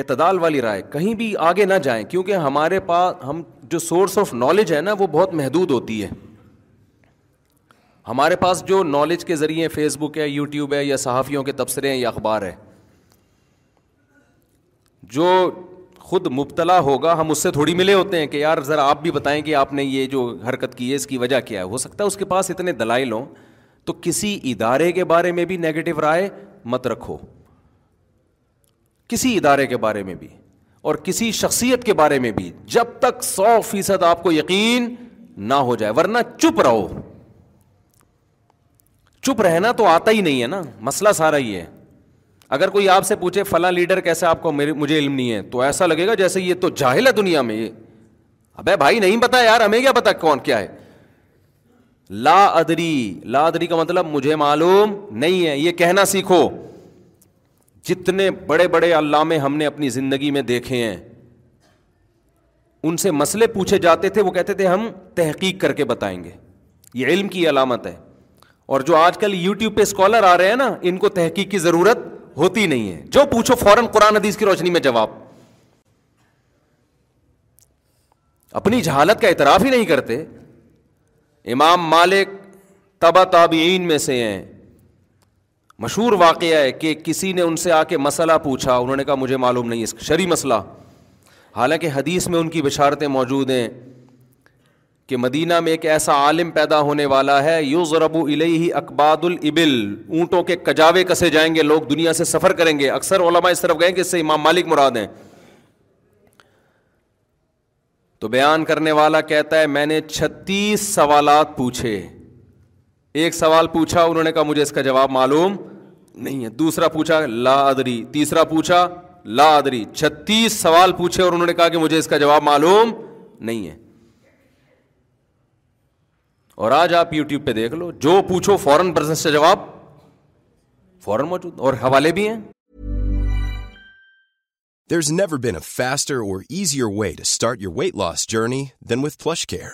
اعتدال والی رائے کہیں بھی آگے نہ جائیں کیونکہ ہمارے پاس ہم جو سورس آف نالج ہے نا وہ بہت محدود ہوتی ہے ہمارے پاس جو نالج کے ذریعے فیس بک ہے یوٹیوب ہے یا صحافیوں کے تبصرے ہیں یا اخبار ہے جو خود مبتلا ہوگا ہم اس سے تھوڑی ملے ہوتے ہیں کہ یار ذرا آپ بھی بتائیں کہ آپ نے یہ جو حرکت کی ہے اس کی وجہ کیا ہے ہو سکتا ہے اس کے پاس اتنے دلائل ہوں تو کسی ادارے کے بارے میں بھی نگیٹو رائے مت رکھو کسی ادارے کے بارے میں بھی اور کسی شخصیت کے بارے میں بھی جب تک سو فیصد آپ کو یقین نہ ہو جائے ورنہ چپ رہو چپ رہنا تو آتا ہی نہیں ہے نا مسئلہ سارا ہی ہے اگر کوئی آپ سے پوچھے فلاں لیڈر کیسے آپ کو مجھے علم نہیں ہے تو ایسا لگے گا جیسے یہ تو جاہل ہے دنیا میں یہ ابے بھائی نہیں پتا یار ہمیں کیا پتا کون کیا ہے لا ادری لا ادری کا مطلب مجھے معلوم نہیں ہے یہ کہنا سیکھو جتنے بڑے بڑے علامے ہم نے اپنی زندگی میں دیکھے ہیں ان سے مسئلے پوچھے جاتے تھے وہ کہتے تھے ہم تحقیق کر کے بتائیں گے یہ علم کی علامت ہے اور جو آج کل یو ٹیوب پہ اسکالر آ رہے ہیں نا ان کو تحقیق کی ضرورت ہوتی نہیں ہے جو پوچھو فوراً قرآن حدیث کی روشنی میں جواب اپنی جہالت کا اعتراف ہی نہیں کرتے امام مالک تبا تابعین میں سے ہیں مشہور واقعہ ہے کہ کسی نے ان سے آ کے مسئلہ پوچھا انہوں نے کہا مجھے معلوم نہیں اس شری مسئلہ حالانکہ حدیث میں ان کی بشارتیں موجود ہیں کہ مدینہ میں ایک ایسا عالم پیدا ہونے والا ہے یو زرب علی اقباد البل اونٹوں کے کجاوے کسے جائیں گے لوگ دنیا سے سفر کریں گے اکثر علماء اس طرف گئے کہ اس سے امام مالک مراد ہیں تو بیان کرنے والا کہتا ہے میں نے چھتیس سوالات پوچھے ایک سوال پوچھا انہوں نے کہا مجھے اس کا جواب معلوم نہیں ہے دوسرا پوچھا لا ادری تیسرا پوچھا لا ادری چھتیس سوال پوچھے اور انہوں نے کہا کہ مجھے اس کا جواب معلوم نہیں ہے اور آج آپ یوٹیوب پہ دیکھ لو جو پوچھو فوراً بزنس سے جواب فوراً موجود اور حوالے بھی ہیں there is never been a faster اور easier way to start your weight loss journey then with flush care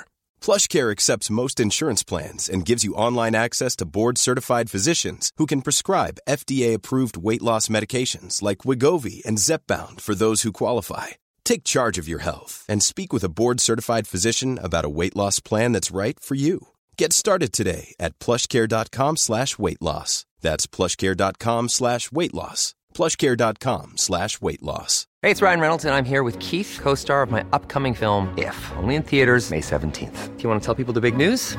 flush care accepts most insurance plans and gives you online access to board certified physicians who can prescribe F T approved weight loss medications like Wegovy and Zepbound for those who qualify take charge of your health and speak with a board certified physician about a weight loss plan that's right for you Get started today at plushcare.com/weight loss. That's plushcare.com/weight loss. plushcare.com/weight loss. Hey, it's Ryan Reynolds, and I'm here with Keith, co-star of my upcoming film, If, only in theaters May 17th. Do you want to tell people the big news?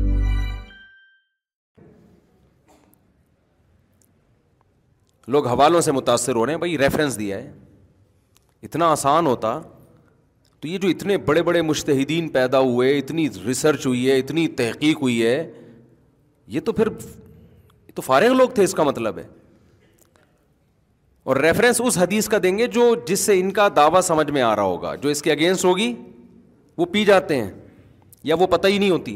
لوگ حوالوں سے متاثر ہو رہے ہیں بھائی ریفرنس دیا ہے اتنا آسان ہوتا تو یہ جو اتنے بڑے بڑے مشتحدین پیدا ہوئے اتنی ریسرچ ہوئی ہے اتنی تحقیق ہوئی ہے یہ تو پھر یہ تو فارغ لوگ تھے اس کا مطلب ہے اور ریفرنس اس حدیث کا دیں گے جو جس سے ان کا دعویٰ سمجھ میں آ رہا ہوگا جو اس کے اگینسٹ ہوگی وہ پی جاتے ہیں یا وہ پتہ ہی نہیں ہوتی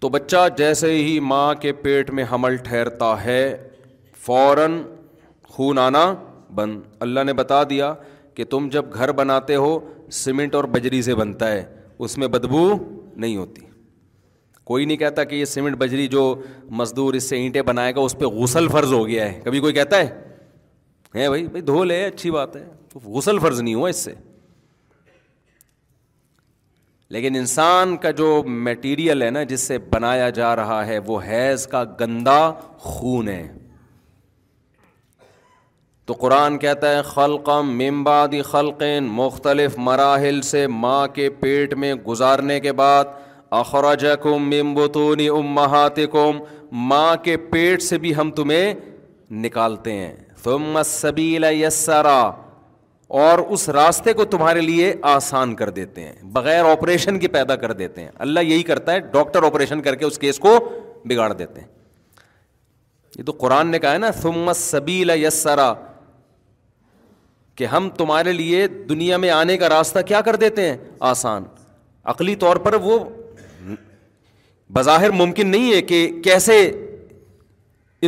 تو بچہ جیسے ہی ماں کے پیٹ میں حمل ٹھہرتا ہے فوراً خون آنا بند اللہ نے بتا دیا کہ تم جب گھر بناتے ہو سیمنٹ اور بجری سے بنتا ہے اس میں بدبو نہیں ہوتی کوئی نہیں کہتا کہ یہ سیمنٹ بجری جو مزدور اس سے اینٹیں بنائے گا اس پہ غسل فرض ہو گیا ہے کبھی کوئی کہتا ہے ہے بھائی بھائی دھو لے اچھی بات ہے غسل فرض نہیں ہوا اس سے لیکن انسان کا جو میٹیریل ہے نا جس سے بنایا جا رہا ہے وہ حیض کا گندا خون ہے تو قرآن کہتا ہے خلقم ممبادی خلقین مختلف مراحل سے ماں کے پیٹ میں گزارنے کے بعد اخراج کم ممبتونی ام مہات ماں کے پیٹ سے بھی ہم تمہیں نکالتے ہیں تم سبیل یسرا اور اس راستے کو تمہارے لیے آسان کر دیتے ہیں بغیر آپریشن کے پیدا کر دیتے ہیں اللہ یہی کرتا ہے ڈاکٹر آپریشن کر کے اس کیس کو بگاڑ دیتے ہیں یہ تو قرآن نے کہا ہے نا سمت سبیلا یس کہ ہم تمہارے لیے دنیا میں آنے کا راستہ کیا کر دیتے ہیں آسان عقلی طور پر وہ بظاہر ممکن نہیں ہے کہ کیسے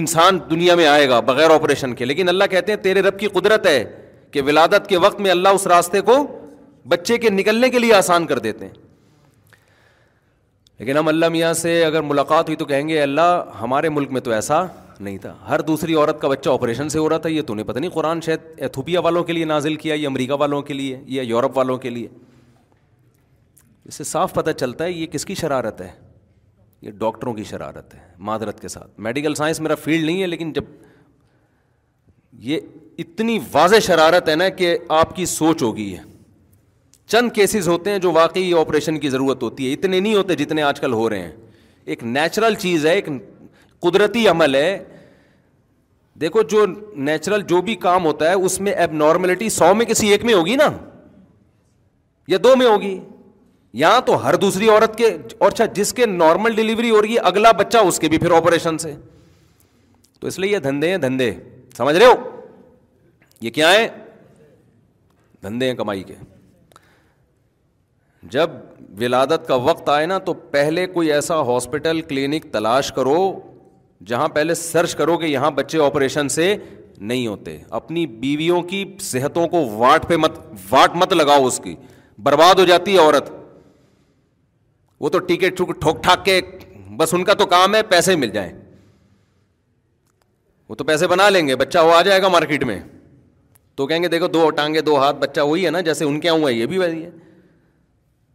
انسان دنیا میں آئے گا بغیر آپریشن کے لیکن اللہ کہتے ہیں تیرے رب کی قدرت ہے کہ ولادت کے وقت میں اللہ اس راستے کو بچے کے نکلنے کے لیے آسان کر دیتے ہیں لیکن ہم اللہ میاں سے اگر ملاقات ہوئی تو کہیں گے اللہ ہمارے ملک میں تو ایسا نہیں تھا ہر دوسری عورت کا بچہ آپریشن سے ہو رہا تھا یہ تو نہیں پتہ نہیں قرآن شاید ایتھوپیا والوں کے لیے نازل کیا یہ امریکہ والوں کے لیے یا یورپ والوں کے لیے اس سے صاف پتہ چلتا ہے یہ کس کی شرارت ہے یہ ڈاکٹروں کی شرارت ہے معذرت کے ساتھ میڈیکل سائنس میرا فیلڈ نہیں ہے لیکن جب یہ اتنی واضح شرارت ہے نا کہ آپ کی سوچ ہوگی ہے چند کیسز ہوتے ہیں جو واقعی آپریشن کی ضرورت ہوتی ہے اتنے نہیں ہوتے جتنے آج کل ہو رہے ہیں ایک نیچرل چیز ہے ایک قدرتی عمل ہے دیکھو جو نیچرل جو بھی کام ہوتا ہے اس میں اب نارملٹی سو میں کسی ایک میں ہوگی نا یا دو میں ہوگی یا تو ہر دوسری عورت کے اور اچھا جس کے نارمل ڈلیوری ہو رہی ہے اگلا بچہ اس کے بھی پھر آپریشن سے تو اس لیے یہ دھندے ہیں دھندے سمجھ رہے ہو یہ کیا ہے دھندے ہیں کمائی کے جب ولادت کا وقت آئے نا تو پہلے کوئی ایسا ہاسپٹل کلینک تلاش کرو جہاں پہلے سرچ کرو کہ یہاں بچے آپریشن سے نہیں ہوتے اپنی بیویوں کی صحتوں کو واٹ پہ مت واٹ مت لگاؤ اس کی برباد ہو جاتی ہے عورت وہ تو ٹکٹ ٹھوک ٹھاک کے بس ان کا تو کام ہے پیسے مل جائیں وہ تو پیسے بنا لیں گے بچہ وہ آ جائے گا مارکیٹ میں تو کہیں گے دیکھو دو ٹانگے دو ہاتھ بچہ وہی ہے نا جیسے ان کے آؤں ہے یہ بھی ہے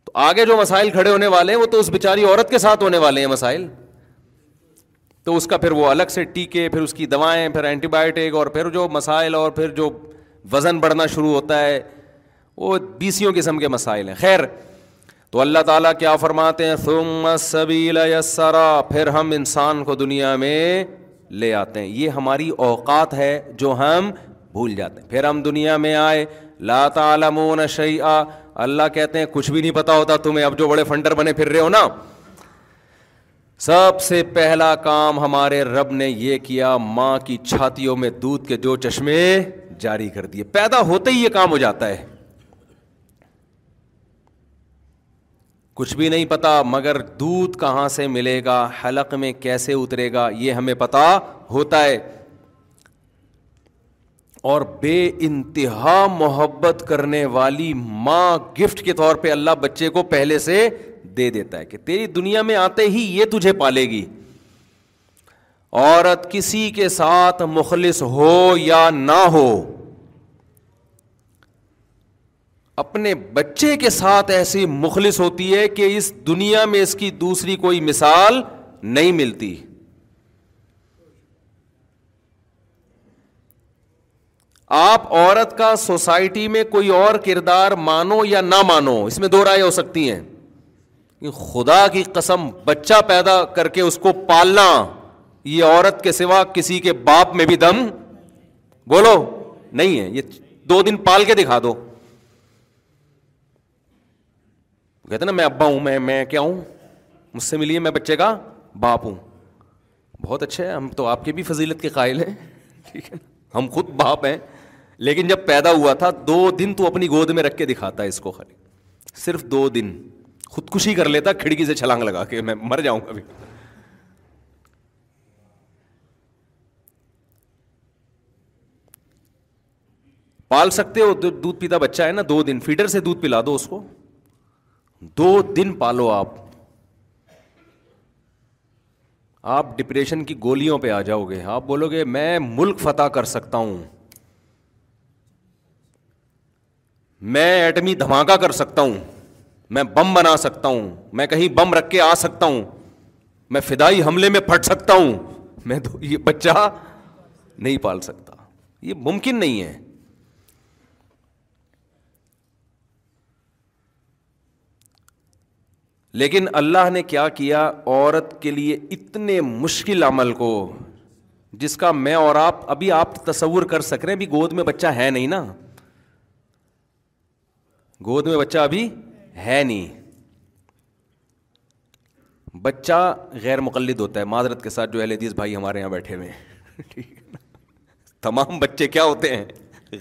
تو آگے جو مسائل کھڑے ہونے والے ہیں وہ تو اس بیچاری عورت کے ساتھ ہونے والے ہیں مسائل تو اس کا پھر وہ الگ سے ٹیکے پھر اس کی دوائیں پھر اینٹی بایوٹک اور پھر جو مسائل اور پھر جو وزن بڑھنا شروع ہوتا ہے وہ بیسیوں قسم کے مسائل ہیں خیر تو اللہ تعالیٰ کیا فرماتے ہیں یسرا پھر ہم انسان کو دنیا میں لے آتے ہیں یہ ہماری اوقات ہے جو ہم بھول جاتے ہیں پھر ہم دنیا میں آئے لا تعلمون نشا اللہ کہتے ہیں کچھ بھی نہیں پتا ہوتا تمہیں اب جو بڑے فنڈر بنے پھر رہے ہو نا سب سے پہلا کام ہمارے رب نے یہ کیا ماں کی چھاتیوں میں دودھ کے جو چشمے جاری کر دیے پیدا ہوتے ہی یہ کام ہو جاتا ہے کچھ بھی نہیں پتا مگر دودھ کہاں سے ملے گا حلق میں کیسے اترے گا یہ ہمیں پتا ہوتا ہے اور بے انتہا محبت کرنے والی ماں گفٹ کے طور پہ اللہ بچے کو پہلے سے دے دیتا ہے کہ تیری دنیا میں آتے ہی یہ تجھے پالے گی عورت کسی کے ساتھ مخلص ہو یا نہ ہو اپنے بچے کے ساتھ ایسی مخلص ہوتی ہے کہ اس دنیا میں اس کی دوسری کوئی مثال نہیں ملتی آپ عورت کا سوسائٹی میں کوئی اور کردار مانو یا نہ مانو اس میں دو رائے ہو سکتی ہیں خدا کی قسم بچہ پیدا کر کے اس کو پالنا یہ عورت کے سوا کسی کے باپ میں بھی دم بولو نہیں ہے یہ دو دن پال کے دکھا دو کہتے نا میں ابا ہوں میں میں کیا ہوں مجھ سے ملیے میں بچے کا باپ ہوں بہت اچھا ہے ہم تو آپ کے بھی فضیلت کے قائل ہیں ٹھیک ہے ہم خود باپ ہیں لیکن جب پیدا ہوا تھا دو دن تو اپنی گود میں رکھ کے دکھاتا ہے اس کو خالی صرف دو دن خودکشی کر لیتا کھڑکی سے چھلانگ لگا کے میں مر جاؤں گا پال سکتے ہو دودھ پیتا بچہ ہے نا دو دن فیڈر سے دودھ پلا دو اس کو دو دن پالو آپ آپ ڈپریشن کی گولیوں پہ آ جاؤ گے آپ بولو گے میں ملک فتح کر سکتا ہوں میں ایٹمی دھماکہ کر سکتا ہوں میں بم بنا سکتا ہوں میں کہیں بم رکھ کے آ سکتا ہوں میں فدائی حملے میں پھٹ سکتا ہوں میں تو یہ بچہ نہیں پال سکتا یہ ممکن نہیں ہے لیکن اللہ نے کیا کیا عورت کے لیے اتنے مشکل عمل کو جس کا میں اور آپ ابھی آپ تصور کر سک رہے ہیں گود میں بچہ ہے نہیں نا گود میں بچہ ابھی ہے نہیں بچہ غیر مقلد ہوتا ہے معذرت کے ساتھ جو اہل حدیث بھائی ہمارے یہاں بیٹھے ہوئے ہیں تمام بچے کیا ہوتے ہیں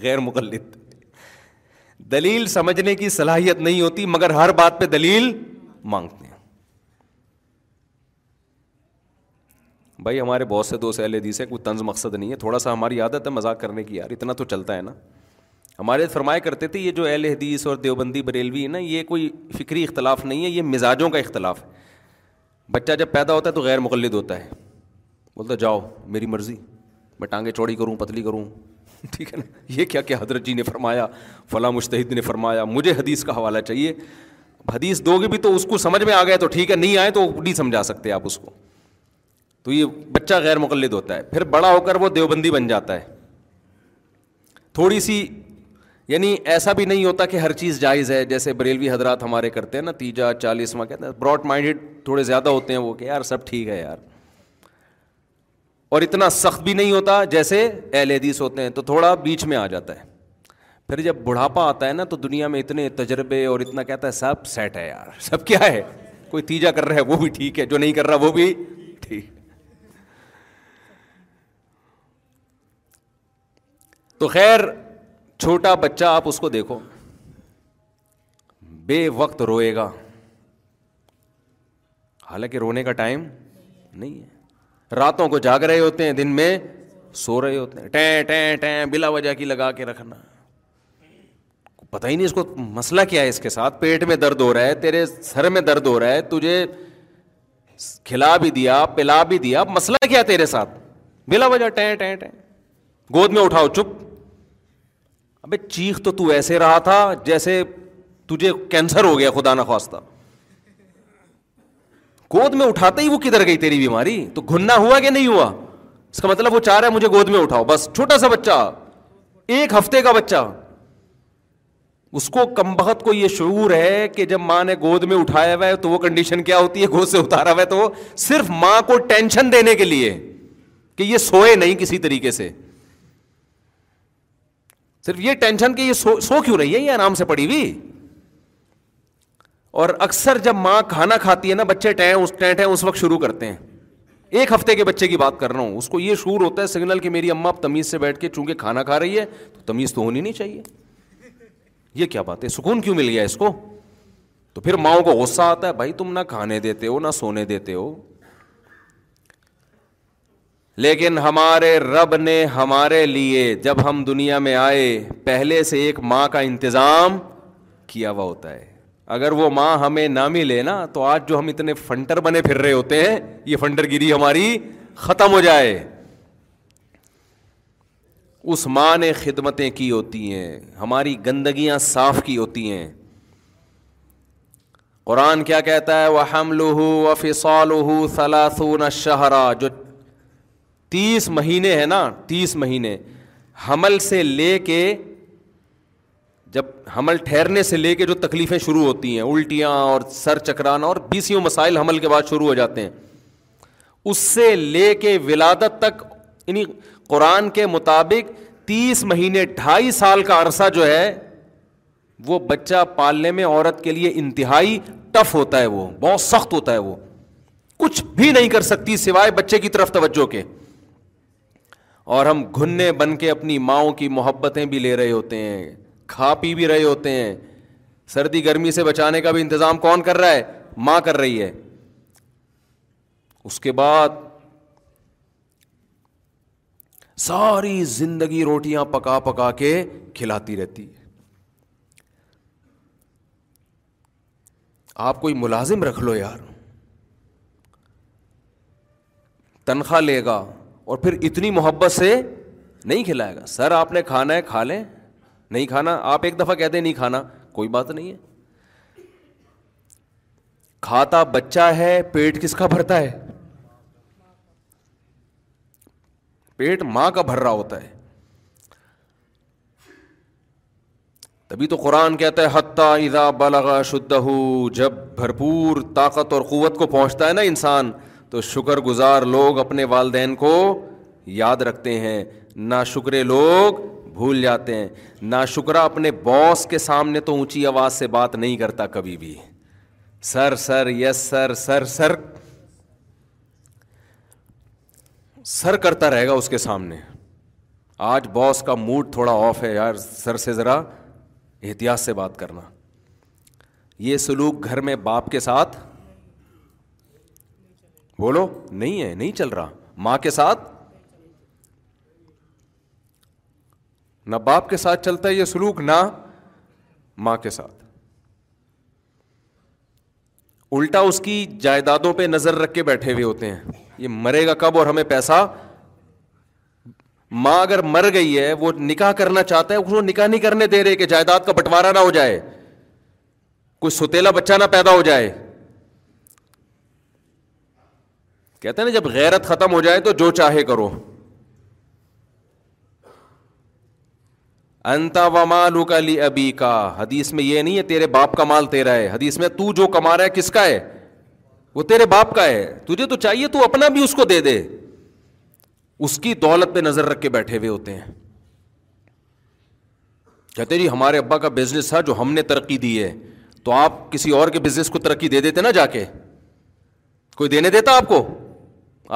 غیر مقلد دلیل سمجھنے کی صلاحیت نہیں ہوتی مگر ہر بات پہ دلیل مانگتے ہیں بھائی ہمارے بہت سے دوست اہل حدیث ہیں کوئی طنز مقصد نہیں ہے تھوڑا سا ہماری عادت ہے مذاق کرنے کی یار اتنا تو چلتا ہے نا ہمارے فرمایا کرتے تھے یہ جو اہل حدیث اور دیوبندی بریلوی ہے نا یہ کوئی فکری اختلاف نہیں ہے یہ مزاجوں کا اختلاف ہے بچہ جب پیدا ہوتا ہے تو غیر مقلد ہوتا ہے بولتا جاؤ میری مرضی میں ٹانگیں چوڑی کروں پتلی کروں ٹھیک ہے نا یہ کیا کیا حضرت جی نے فرمایا فلاں مشتحد نے فرمایا مجھے حدیث کا حوالہ چاہیے حدیث دو گے بھی تو اس کو سمجھ میں آ گئے تو ٹھیک ہے نہیں آئے تو نہیں سمجھا سکتے آپ اس کو تو یہ بچہ غیر مقلد ہوتا ہے پھر بڑا ہو کر وہ دیوبندی بن جاتا ہے تھوڑی سی یعنی ایسا بھی نہیں ہوتا کہ ہر چیز جائز ہے جیسے بریلوی حضرات ہمارے کرتے ہیں نا تیجا چالیس کہتے ہیں براڈ مائنڈیڈ تھوڑے زیادہ ہوتے ہیں وہ کہ یار سب ٹھیک ہے یار اور اتنا سخت بھی نہیں ہوتا جیسے اہل حدیث ہوتے ہیں تو تھوڑا بیچ میں آ جاتا ہے پھر جب بڑھاپا آتا ہے نا تو دنیا میں اتنے تجربے اور اتنا کہتا ہے سب سیٹ ہے یار سب کیا ہے کوئی تیجا کر رہا ہے وہ بھی ٹھیک ہے جو نہیں کر رہا وہ بھی ٹھیک تو خیر چھوٹا بچہ آپ اس کو دیکھو بے وقت روئے گا حالانکہ رونے کا ٹائم نہیں ہے راتوں کو جاگ رہے ہوتے ہیں دن میں سو رہے ہوتے ہیں ٹین ٹین ٹین بلا وجہ کی لگا کے رکھنا پتہ ہی نہیں اس کو مسئلہ کیا ہے اس کے ساتھ پیٹ میں درد ہو رہا ہے تیرے سر میں درد ہو رہا ہے تجھے کھلا بھی دیا پلا بھی دیا مسئلہ کیا تیرے ساتھ بلا وجہ ٹین ٹین ٹین گود میں اٹھاؤ چپ ابھی چیخ تو تو ایسے رہا تھا جیسے تجھے کینسر ہو گیا خدا نا خواصہ گود میں اٹھاتے ہی وہ کدھر گئی تیری بیماری تو گھننا ہوا کہ نہیں ہوا اس کا مطلب وہ چاہ رہا ہے مجھے گود میں اٹھاؤ بس چھوٹا سا بچہ ایک ہفتے کا بچہ اس کو کم بہت کو یہ شعور ہے کہ جب ماں نے گود میں اٹھایا ہوا ہے تو وہ کنڈیشن کیا ہوتی ہے گود سے اتارا ہوا ہے تو صرف ماں کو ٹینشن دینے کے لیے کہ یہ سوئے نہیں کسی طریقے سے صرف یہ ٹینشن کہ یہ سو سو کیوں رہی ہے یہ آرام سے پڑی ہوئی اور اکثر جب ماں کھانا کھاتی ہے نا بچے اس ٹینٹ ہیں اس وقت شروع کرتے ہیں ایک ہفتے کے بچے کی بات کر رہا ہوں اس کو یہ شور ہوتا ہے سگنل کہ میری اماں اب تمیز سے بیٹھ کے چونکہ کھانا کھا رہی ہے تو تمیز تو ہونی نہیں چاہیے یہ کیا بات ہے سکون کیوں مل گیا اس کو تو پھر ماؤں کو غصہ آتا ہے بھائی تم نہ کھانے دیتے ہو نہ سونے دیتے ہو لیکن ہمارے رب نے ہمارے لیے جب ہم دنیا میں آئے پہلے سے ایک ماں کا انتظام کیا ہوا ہوتا ہے اگر وہ ماں ہمیں نہ ملے نا تو آج جو ہم اتنے فنٹر بنے پھر رہے ہوتے ہیں یہ فنٹر گیری ہماری ختم ہو جائے اس ماں نے خدمتیں کی ہوتی ہیں ہماری گندگیاں صاف کی ہوتی ہیں قرآن کیا کہتا ہے وہ حمل و فصال شہرا جو تیس مہینے ہیں نا تیس مہینے حمل سے لے کے جب حمل ٹھہرنے سے لے کے جو تکلیفیں شروع ہوتی ہیں الٹیاں اور سر چکرانا اور بیسیوں مسائل حمل کے بعد شروع ہو جاتے ہیں اس سے لے کے ولادت تک یعنی قرآن کے مطابق تیس مہینے ڈھائی سال کا عرصہ جو ہے وہ بچہ پالنے میں عورت کے لیے انتہائی ٹف ہوتا ہے وہ بہت سخت ہوتا ہے وہ کچھ بھی نہیں کر سکتی سوائے بچے کی طرف توجہ کے اور ہم گھننے بن کے اپنی ماؤں کی محبتیں بھی لے رہے ہوتے ہیں کھا پی بھی رہے ہوتے ہیں سردی گرمی سے بچانے کا بھی انتظام کون کر رہا ہے ماں کر رہی ہے اس کے بعد ساری زندگی روٹیاں پکا پکا کے کھلاتی رہتی ہے آپ کوئی ملازم رکھ لو یار تنخواہ لے گا اور پھر اتنی محبت سے نہیں کھلائے گا سر آپ نے کھانا ہے کھا لیں نہیں کھانا آپ ایک دفعہ کہتے نہیں کھانا کوئی بات نہیں ہے کھاتا بچہ ہے پیٹ کس کا بھرتا ہے پیٹ ماں کا بھر رہا ہوتا ہے تبھی تو قرآن کہتا ہے بلغا شدہ جب بھرپور طاقت اور قوت کو پہنچتا ہے نا انسان تو شکر گزار لوگ اپنے والدین کو یاد رکھتے ہیں نا شکرے لوگ بھول جاتے ہیں نا شکرا اپنے باس کے سامنے تو اونچی آواز سے بات نہیں کرتا کبھی بھی سر سر یس سر سر سر سر کرتا رہے گا اس کے سامنے آج باس کا موڈ تھوڑا آف ہے یار سر سے ذرا احتیاط سے بات کرنا یہ سلوک گھر میں باپ کے ساتھ بولو نہیں ہے نہیں چل رہا ماں کے ساتھ نہ باپ کے ساتھ چلتا ہے یہ سلوک نہ ماں کے ساتھ الٹا اس کی جائیدادوں پہ نظر رکھ کے بیٹھے ہوئے ہوتے ہیں یہ مرے گا کب اور ہمیں پیسہ ماں اگر مر گئی ہے وہ نکاح کرنا چاہتا ہے اس کو نکاح نہیں کرنے دے رہے کہ جائیداد کا بٹوارا نہ ہو جائے کوئی ستےلا بچہ نہ پیدا ہو جائے کہتے ہیں نا جب غیرت ختم ہو جائے تو جو چاہے کرو انتا مالو کا لی ابھی کا حدیث میں یہ نہیں ہے تیرے باپ کا مال تیرا ہے حدیث میں تو جو کما رہا ہے کس کا ہے وہ تیرے باپ کا ہے تجھے تو چاہیے تو اپنا بھی اس کو دے دے اس کی دولت پہ نظر رکھ کے بیٹھے ہوئے ہوتے ہیں کہتے جی ہمارے ابا کا بزنس تھا جو ہم نے ترقی دی ہے تو آپ کسی اور کے بزنس کو ترقی دے دیتے نا جا کے کوئی دینے دیتا آپ کو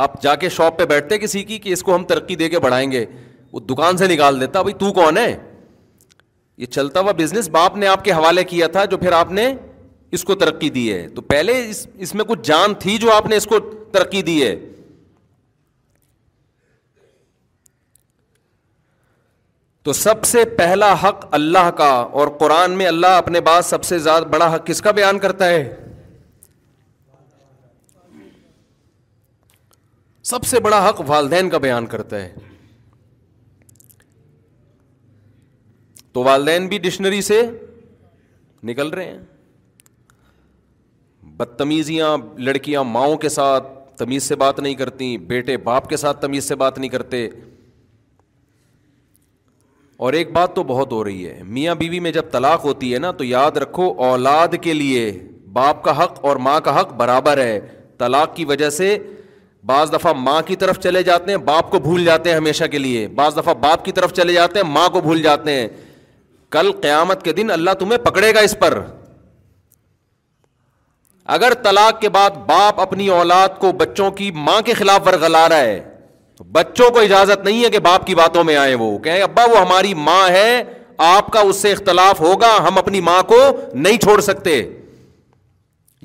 آپ جا کے شاپ پہ بیٹھتے کسی کی کہ اس کو ہم ترقی دے کے بڑھائیں گے وہ دکان سے نکال دیتا بھائی تو کون ہے یہ چلتا ہوا بزنس باپ نے آپ کے حوالے کیا تھا جو پھر آپ نے اس کو ترقی دی ہے تو پہلے اس اس میں کچھ جان تھی جو آپ نے اس کو ترقی دی ہے تو سب سے پہلا حق اللہ کا اور قرآن میں اللہ اپنے بعد سب سے زیادہ بڑا حق کس کا بیان کرتا ہے سب سے بڑا حق والدین کا بیان کرتا ہے تو والدین بھی ڈکشنری سے نکل رہے ہیں بدتمیزیاں لڑکیاں ماؤں کے ساتھ تمیز سے بات نہیں کرتی بیٹے باپ کے ساتھ تمیز سے بات نہیں کرتے اور ایک بات تو بہت ہو رہی ہے میاں بیوی میں جب طلاق ہوتی ہے نا تو یاد رکھو اولاد کے لیے باپ کا حق اور ماں کا حق برابر ہے طلاق کی وجہ سے بعض دفعہ ماں کی طرف چلے جاتے ہیں باپ کو بھول جاتے ہیں ہمیشہ کے لیے بعض دفعہ باپ کی طرف چلے جاتے ہیں ماں کو بھول جاتے ہیں کل قیامت کے دن اللہ تمہیں پکڑے گا اس پر اگر طلاق کے بعد باپ اپنی اولاد کو بچوں کی ماں کے خلاف ورگلا رہا ہے تو بچوں کو اجازت نہیں ہے کہ باپ کی باتوں میں آئے وہ کہیں ابا وہ ہماری ماں ہے آپ کا اس سے اختلاف ہوگا ہم اپنی ماں کو نہیں چھوڑ سکتے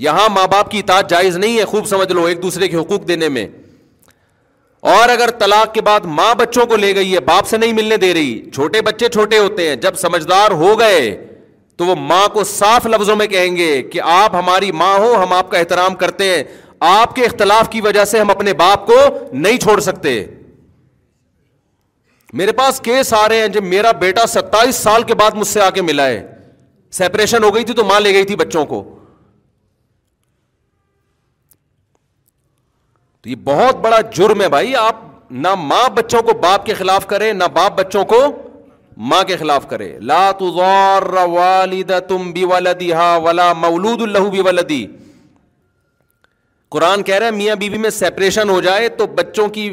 یہاں ماں باپ کی اطاعت جائز نہیں ہے خوب سمجھ لو ایک دوسرے کے حقوق دینے میں اور اگر طلاق کے بعد ماں بچوں کو لے گئی ہے باپ سے نہیں ملنے دے رہی چھوٹے بچے چھوٹے ہوتے ہیں جب سمجھدار ہو گئے تو وہ ماں کو صاف لفظوں میں کہیں گے کہ آپ ہماری ماں ہو ہم آپ کا احترام کرتے ہیں آپ کے اختلاف کی وجہ سے ہم اپنے باپ کو نہیں چھوڑ سکتے میرے پاس کیس آ رہے ہیں جب میرا بیٹا ستائیس سال کے بعد مجھ سے آ کے ملا ہے سیپریشن ہو گئی تھی تو ماں لے گئی تھی بچوں کو تو یہ بہت بڑا جرم ہے بھائی آپ نہ ماں بچوں کو باپ کے خلاف کریں نہ باپ بچوں کو ماں کے خلاف کرے لا تم ولا مولود اللہ ولدی قرآن کہہ رہا ہے میاں بی بی میں سیپریشن ہو جائے تو بچوں کی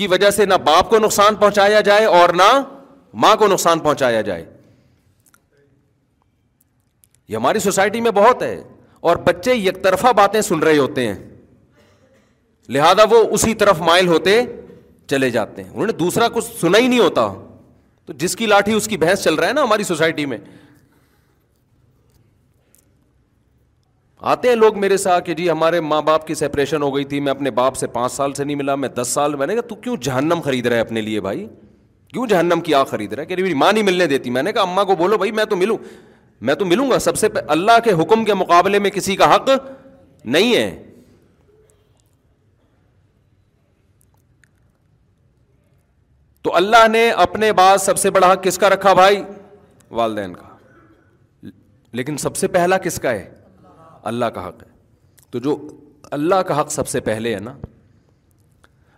کی وجہ سے نہ باپ کو نقصان پہنچایا جائے اور نہ ماں کو نقصان پہنچایا جائے یہ ہماری سوسائٹی میں بہت ہے اور بچے یک طرفہ باتیں سن رہے ہوتے ہیں لہذا وہ اسی طرف مائل ہوتے چلے جاتے ہیں انہوں نے دوسرا کچھ سنا ہی نہیں ہوتا تو جس کی لاٹھی اس کی بحث چل رہا ہے نا ہماری سوسائٹی میں آتے ہیں لوگ میرے ساتھ کہ جی ہمارے ماں باپ کی سپریشن ہو گئی تھی میں اپنے باپ سے پانچ سال سے نہیں ملا میں دس سال میں نے کہا تو کیوں جہنم خرید رہے اپنے لیے بھائی کیوں جہنم کی آگ خرید رہے کہ ماں نہیں ملنے دیتی میں نے کہا اماں کو بولو بھائی میں تو ملوں میں تو ملوں گا سب سے اللہ کے حکم کے مقابلے میں کسی کا حق نہیں ہے تو اللہ نے اپنے بعد سب سے بڑا حق کس کا رکھا بھائی والدین کا لیکن سب سے پہلا کس کا ہے اللہ کا حق ہے تو جو اللہ کا حق سب سے پہلے ہے نا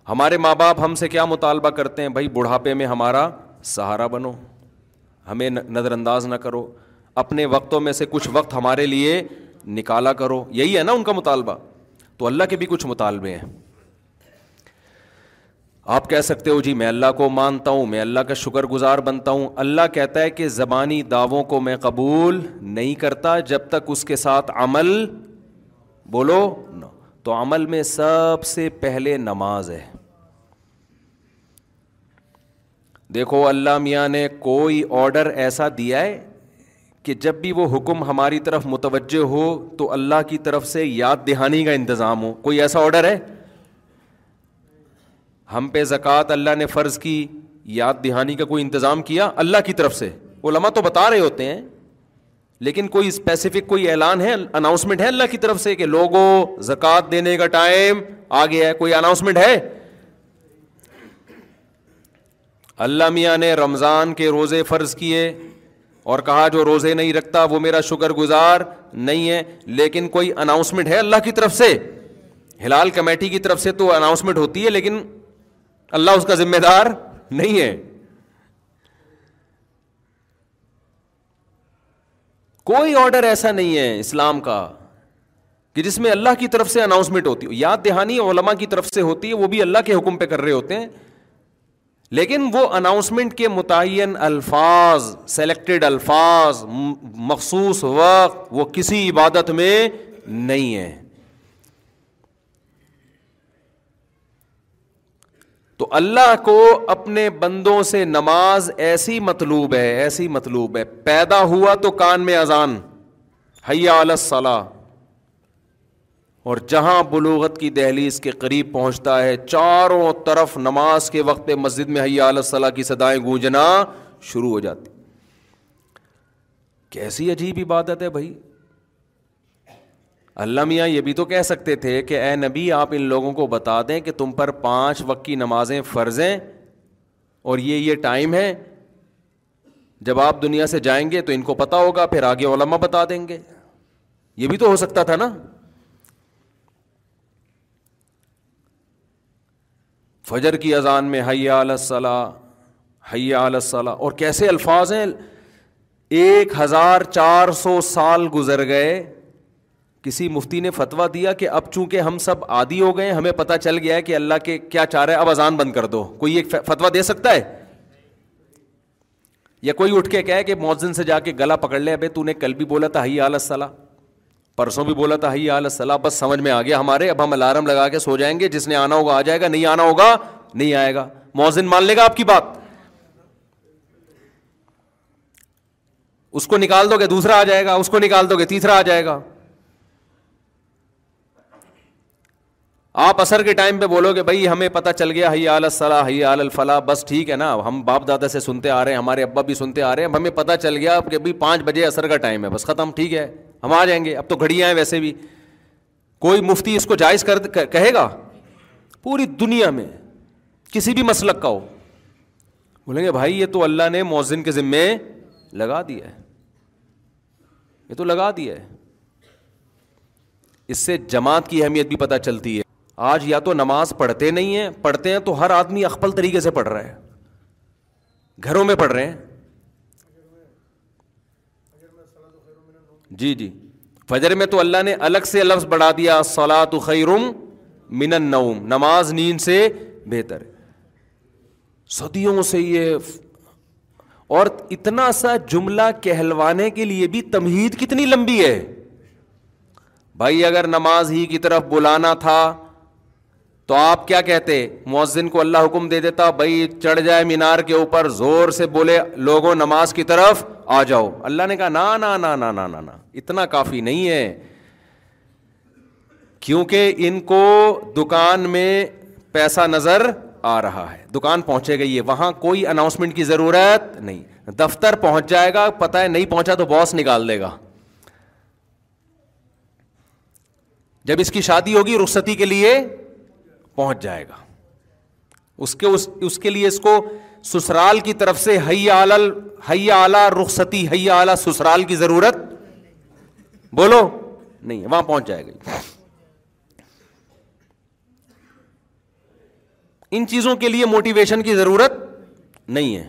ہمارے ماں باپ ہم سے کیا مطالبہ کرتے ہیں بھائی بڑھاپے میں ہمارا سہارا بنو ہمیں نظر انداز نہ کرو اپنے وقتوں میں سے کچھ وقت ہمارے لیے نکالا کرو یہی ہے نا ان کا مطالبہ تو اللہ کے بھی کچھ مطالبے ہیں آپ کہہ سکتے ہو جی میں اللہ کو مانتا ہوں میں اللہ کا شکر گزار بنتا ہوں اللہ کہتا ہے کہ زبانی دعووں کو میں قبول نہیں کرتا جب تک اس کے ساتھ عمل بولو نا تو عمل میں سب سے پہلے نماز ہے دیکھو اللہ میاں نے کوئی آڈر ایسا دیا ہے کہ جب بھی وہ حکم ہماری طرف متوجہ ہو تو اللہ کی طرف سے یاد دہانی کا انتظام ہو کوئی ایسا آڈر ہے ہم پہ زکوٰۃ اللہ نے فرض کی یاد دہانی کا کوئی انتظام کیا اللہ کی طرف سے وہ لمحہ تو بتا رہے ہوتے ہیں لیکن کوئی اسپیسیفک کوئی اعلان ہے اناؤنسمنٹ ہے اللہ کی طرف سے کہ لوگوں زکوٰۃ دینے کا ٹائم آ گیا ہے کوئی اناؤنسمنٹ ہے اللہ میاں نے رمضان کے روزے فرض کیے اور کہا جو روزے نہیں رکھتا وہ میرا شکر گزار نہیں ہے لیکن کوئی اناؤنسمنٹ ہے اللہ کی طرف سے ہلال کمیٹی کی طرف سے تو اناؤنسمنٹ ہوتی ہے لیکن اللہ اس کا ذمہ دار نہیں ہے کوئی آڈر ایسا نہیں ہے اسلام کا کہ جس میں اللہ کی طرف سے اناؤنسمنٹ ہوتی ہو یاد دہانی علما کی طرف سے ہوتی ہے وہ بھی اللہ کے حکم پہ کر رہے ہوتے ہیں لیکن وہ اناؤنسمنٹ کے متعین الفاظ سلیکٹڈ الفاظ مخصوص وقت وہ کسی عبادت میں نہیں ہے تو اللہ کو اپنے بندوں سے نماز ایسی مطلوب ہے ایسی مطلوب ہے پیدا ہوا تو کان میں اذان حیا علیہ اور جہاں بلوغت کی دہلی اس کے قریب پہنچتا ہے چاروں طرف نماز کے وقت مسجد میں حیا علیہ صلاح کی سدائیں گونجنا شروع ہو جاتی کیسی عجیب عبادت ہے بھائی اللہ میاں یہ بھی تو کہہ سکتے تھے کہ اے نبی آپ ان لوگوں کو بتا دیں کہ تم پر پانچ وقت کی نمازیں فرض ہیں اور یہ یہ ٹائم ہے جب آپ دنیا سے جائیں گے تو ان کو پتہ ہوگا پھر آگے علماء بتا دیں گے یہ بھی تو ہو سکتا تھا نا فجر کی اذان میں حیا علیہ حیا علیہ اور کیسے الفاظ ہیں ایک ہزار چار سو سال گزر گئے کسی مفتی نے فتویٰ دیا کہ اب چونکہ ہم سب عادی ہو گئے ہمیں پتہ چل گیا ہے کہ اللہ کے کیا چاہ رہے اب اذان بند کر دو کوئی ایک فتویٰ دے سکتا ہے یا کوئی اٹھ کے کہے کہ موزن سے جا کے گلا پکڑ لے ابھی تو نے کل بھی بولا تھا ہی آل صلاح پرسوں بھی بولا تھا ہی آل صلاح بس سمجھ میں آ گیا ہمارے اب ہم الارم لگا کے سو جائیں گے جس نے آنا ہوگا آ جائے گا نہیں آنا ہوگا نہیں آئے گا موزن مان لے گا آپ کی بات اس کو نکال دو گے دوسرا آ جائے گا اس کو نکال دو گے تیسرا آ جائے گا آپ اثر کے ٹائم پہ بولو گے بھائی ہمیں پتہ چل گیا یہ آل صلاح یہ آل الفلاح بس ٹھیک ہے نا ہم باپ دادا سے سنتے آ رہے ہیں ہمارے ابا بھی سنتے آ رہے ہیں ہمیں پتہ چل گیا کہ بھائی پانچ بجے اثر کا ٹائم ہے بس ختم ٹھیک ہے ہم آ جائیں گے اب تو گھڑیاں ہیں ویسے بھی کوئی مفتی اس کو جائز کر کہے گا پوری دنیا میں کسی بھی مسلک کا ہو بولیں گے بھائی یہ تو اللہ نے مؤذن کے ذمے لگا دیا ہے یہ تو لگا دیا ہے اس سے جماعت کی اہمیت بھی پتہ چلتی ہے آج یا تو نماز پڑھتے نہیں ہیں پڑھتے ہیں تو ہر آدمی اکبل طریقے سے پڑھ رہا ہے گھروں میں پڑھ رہے ہیں جی جی فجر میں تو اللہ نے الگ سے لفظ بڑھا دیا سلاۃ خیرم من نماز نیند سے بہتر صدیوں سے یہ اور اتنا سا جملہ کہلوانے کے لیے بھی تمہید کتنی لمبی ہے بھائی اگر نماز ہی کی طرف بلانا تھا تو آپ کیا کہتے مؤذن کو اللہ حکم دے دیتا بھائی چڑھ جائے مینار کے اوپر زور سے بولے لوگوں نماز کی طرف آ جاؤ اللہ نے کہا نہ اتنا کافی نہیں ہے کیونکہ ان کو دکان میں پیسہ نظر آ رہا ہے دکان پہنچے گئی ہے وہاں کوئی اناؤنسمنٹ کی ضرورت نہیں دفتر پہنچ جائے گا پتہ ہے نہیں پہنچا تو باس نکال دے گا جب اس کی شادی ہوگی رخصتی کے لیے پہنچ جائے گا اس کے اس اس کے لیے اس کو سسرال کی طرف سے حیا آل حیا آلہ رخصتی حیا اعلیٰ سسرال کی ضرورت بولو نہیں وہاں پہنچ جائے گی ان چیزوں کے لیے موٹیویشن کی ضرورت نہیں ہے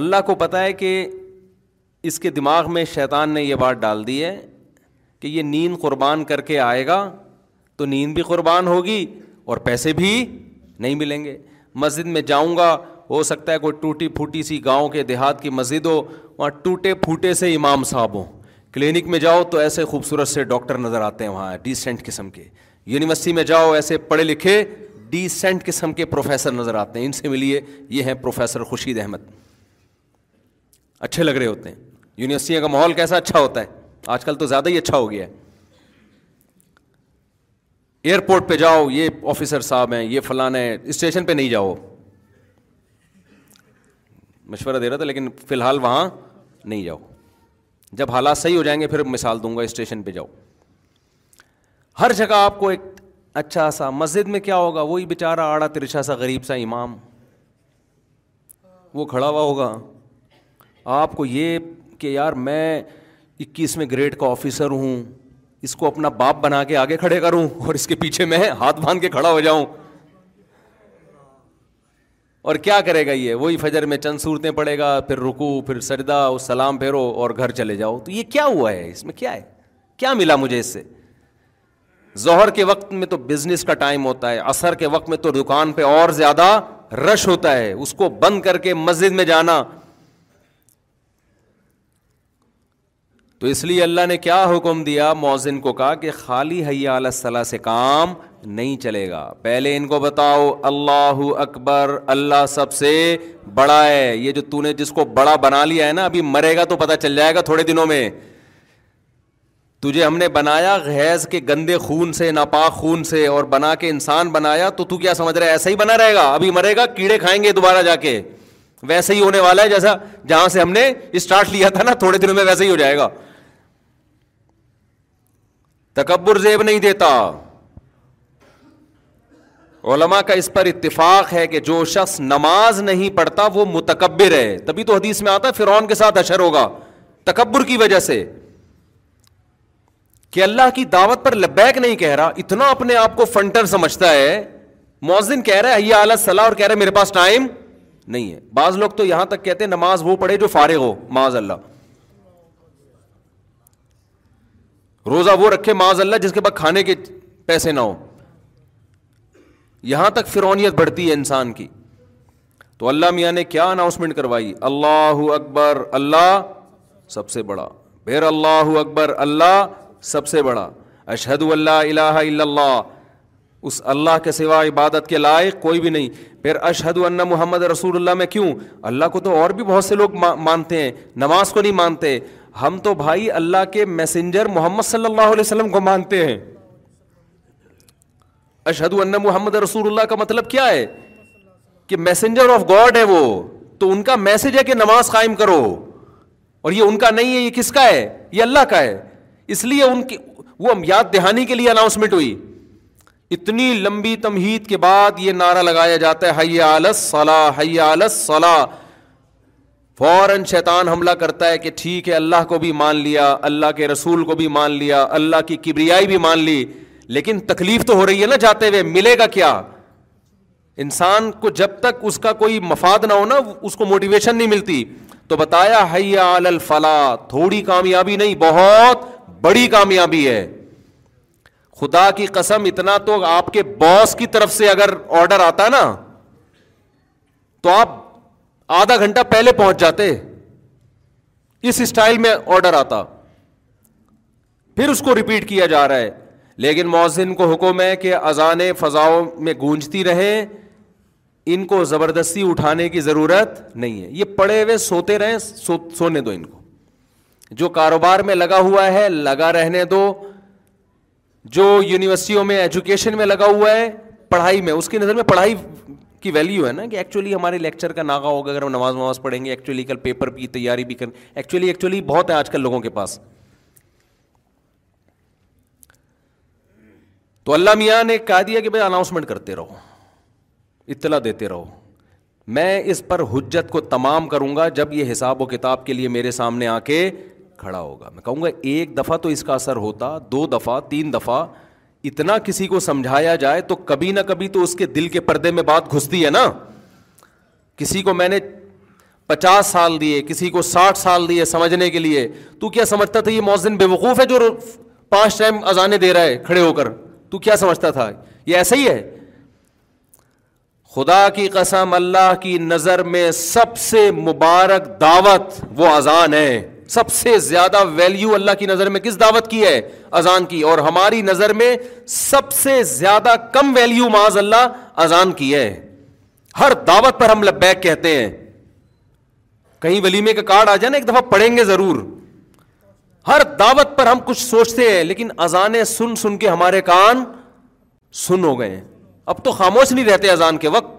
اللہ کو پتہ ہے کہ اس کے دماغ میں شیطان نے یہ بات ڈال دی ہے کہ یہ نیند قربان کر کے آئے گا تو نیند بھی قربان ہوگی اور پیسے بھی نہیں ملیں گے مسجد میں جاؤں گا ہو سکتا ہے کوئی ٹوٹی پھوٹی سی گاؤں کے دیہات کی مسجد ہو وہاں ٹوٹے پھوٹے سے امام صاحب ہوں کلینک میں جاؤ تو ایسے خوبصورت سے ڈاکٹر نظر آتے ہیں وہاں ڈیسنٹ قسم کے یونیورسٹی میں جاؤ ایسے پڑھے لکھے ڈیسنٹ قسم کے پروفیسر نظر آتے ہیں ان سے ملیے یہ ہیں پروفیسر خوشید احمد اچھے لگ رہے ہوتے ہیں یونیورسٹی کا ماحول کیسا اچھا ہوتا ہے آج کل تو زیادہ ہی اچھا ہو گیا ہے ایئرپورٹ پہ جاؤ یہ آفیسر صاحب ہیں یہ فلاں ہیں اسٹیشن پہ نہیں جاؤ مشورہ دے رہا تھا لیکن فی الحال وہاں نہیں جاؤ جب حالات صحیح ہو جائیں گے پھر مثال دوں گا اسٹیشن پہ جاؤ ہر جگہ آپ کو ایک اچھا سا مسجد میں کیا ہوگا وہی بیچارہ آڑا ترچھا سا غریب سا امام وہ کھڑا ہوا ہوگا آپ کو یہ کہ یار میں اکیسویں گریڈ کا آفیسر ہوں اس کو اپنا باپ بنا کے آگے کھڑے کروں اور اس کے پیچھے میں ہاتھ باندھ کے کھڑا ہو جاؤں اور کیا کرے گا یہ وہی فجر میں چند صورتیں پڑے گا پھر رکو پھر سردا سلام پھیرو اور گھر چلے جاؤ تو یہ کیا ہوا ہے اس میں کیا ہے کیا ملا مجھے اس سے زہر کے وقت میں تو بزنس کا ٹائم ہوتا ہے اثر کے وقت میں تو دکان پہ اور زیادہ رش ہوتا ہے اس کو بند کر کے مسجد میں جانا تو اس لیے اللہ نے کیا حکم دیا موزن کو کہا کہ خالی حیا علیہ صلاح سے کام نہیں چلے گا پہلے ان کو بتاؤ اللہ اکبر اللہ سب سے بڑا ہے یہ جو تو نے جس کو بڑا بنا لیا ہے نا ابھی مرے گا تو پتا چل جائے گا تھوڑے دنوں میں تجھے ہم نے بنایا غیض کے گندے خون سے ناپاک خون سے اور بنا کے انسان بنایا تو تو کیا سمجھ رہا ہے ایسا ہی بنا رہے گا ابھی مرے گا کیڑے کھائیں گے دوبارہ جا کے ویسے ہی ہونے والا ہے جیسا جہاں سے ہم نے اسٹارٹ لیا تھا نا تھوڑے دنوں میں ویسا ہی ہو جائے گا تکبر زیب نہیں دیتا علما کا اس پر اتفاق ہے کہ جو شخص نماز نہیں پڑھتا وہ متکبر ہے تبھی تو حدیث میں آتا ہے فرعون کے ساتھ اشر ہوگا تکبر کی وجہ سے کہ اللہ کی دعوت پر لبیک نہیں کہہ رہا اتنا اپنے آپ کو فنٹر سمجھتا ہے موزن کہہ رہا ہے صلاح اور کہہ رہے میرے پاس ٹائم نہیں ہے بعض لوگ تو یہاں تک کہتے ہیں نماز وہ پڑھے جو فارغ ہو معاذ اللہ روزہ وہ رکھے معاذ اللہ جس کے بعد کھانے کے پیسے نہ ہو یہاں تک فرونیت بڑھتی ہے انسان کی تو اللہ میاں نے کیا اناؤنسمنٹ کروائی اللہ اکبر اللہ سب سے بڑا بیر اللہ اکبر اللہ سب سے بڑا اشحد اللہ الہ الا اللہ اس اللہ کے سوا عبادت کے لائق کوئی بھی نہیں پھر اشہد ان محمد رسول اللہ میں کیوں اللہ کو تو اور بھی بہت سے لوگ مانتے ہیں نماز کو نہیں مانتے ہم تو بھائی اللہ کے میسنجر محمد صلی اللہ علیہ وسلم کو مانتے ہیں اشہد ان محمد رسول اللہ کا مطلب کیا ہے کہ میسنجر آف گاڈ ہے وہ تو ان کا میسج ہے کہ نماز قائم کرو اور یہ ان کا نہیں ہے یہ کس کا ہے یہ اللہ کا ہے اس لیے ان کی وہ یاد دہانی کے لیے اناؤنسمنٹ ہوئی اتنی لمبی تمہید کے بعد یہ نعرہ لگایا جاتا ہے حیا آلس صلاح حیا آلس صلاح فوراً شیطان حملہ کرتا ہے کہ ٹھیک ہے اللہ کو بھی مان لیا اللہ کے رسول کو بھی مان لیا اللہ کی کبریائی بھی مان لی لیکن تکلیف تو ہو رہی ہے نا جاتے ہوئے ملے گا کیا انسان کو جب تک اس کا کوئی مفاد نہ ہو نا اس کو موٹیویشن نہیں ملتی تو بتایا حیا آل الفلاح تھوڑی کامیابی نہیں بہت بڑی کامیابی ہے خدا کی قسم اتنا تو آپ کے باس کی طرف سے اگر آرڈر آتا نا تو آپ آدھا گھنٹہ پہلے پہنچ جاتے اس اسٹائل میں آرڈر آتا پھر اس کو رپیٹ کیا جا رہا ہے لیکن مؤذن کو حکم ہے کہ اذان فضاؤں میں گونجتی رہے ان کو زبردستی اٹھانے کی ضرورت نہیں ہے یہ پڑے ہوئے سوتے رہیں سو, سونے دو ان کو جو کاروبار میں لگا ہوا ہے لگا رہنے دو جو یونیورسٹیوں میں ایجوکیشن میں لگا ہوا ہے پڑھائی میں اس کی نظر میں پڑھائی کی ویلیو ہے نا کہ ایکچولی ہمارے لیکچر کا ناغا ہوگا اگر ہم نماز نماز پڑھیں گے ایکچولی کل پیپر کی تیاری بھی کریں ایکچولی ایکچولی بہت ہے آج کل لوگوں کے پاس تو اللہ میاں نے کہا دیا کہ بھائی اناؤنسمنٹ کرتے رہو اطلاع دیتے رہو میں اس پر حجت کو تمام کروں گا جب یہ حساب و کتاب کے لیے میرے سامنے آ کے کھڑا ہوگا میں کہوں گا ایک دفعہ تو اس کا اثر ہوتا دو دفعہ تین دفعہ اتنا کسی کو سمجھایا جائے تو کبھی نہ کبھی تو اس کے دل کے پردے میں بات گھستی ہے نا کسی کو میں نے پچاس سال دیے کسی کو ساٹھ سال دیے سمجھنے کے لیے تو کیا سمجھتا تھا یہ موزن بے وقوف ہے جو پانچ ٹائم اذانے دے رہا ہے کھڑے ہو کر تو کیا سمجھتا تھا یہ ایسا ہی ہے خدا کی قسم اللہ کی نظر میں سب سے مبارک دعوت وہ اذان ہے سب سے زیادہ ویلیو اللہ کی نظر میں کس دعوت کی ہے اذان کی اور ہماری نظر میں سب سے زیادہ کم ویلیو ماض اللہ اذان کی ہے ہر دعوت پر ہم لبیک کہتے ہیں کہیں ولیمے کا کارڈ آ جائے نا ایک دفعہ پڑھیں گے ضرور ہر دعوت پر ہم کچھ سوچتے ہیں لیکن اذانیں سن سن کے ہمارے کان سن ہو گئے ہیں اب تو خاموش نہیں رہتے اذان کے وقت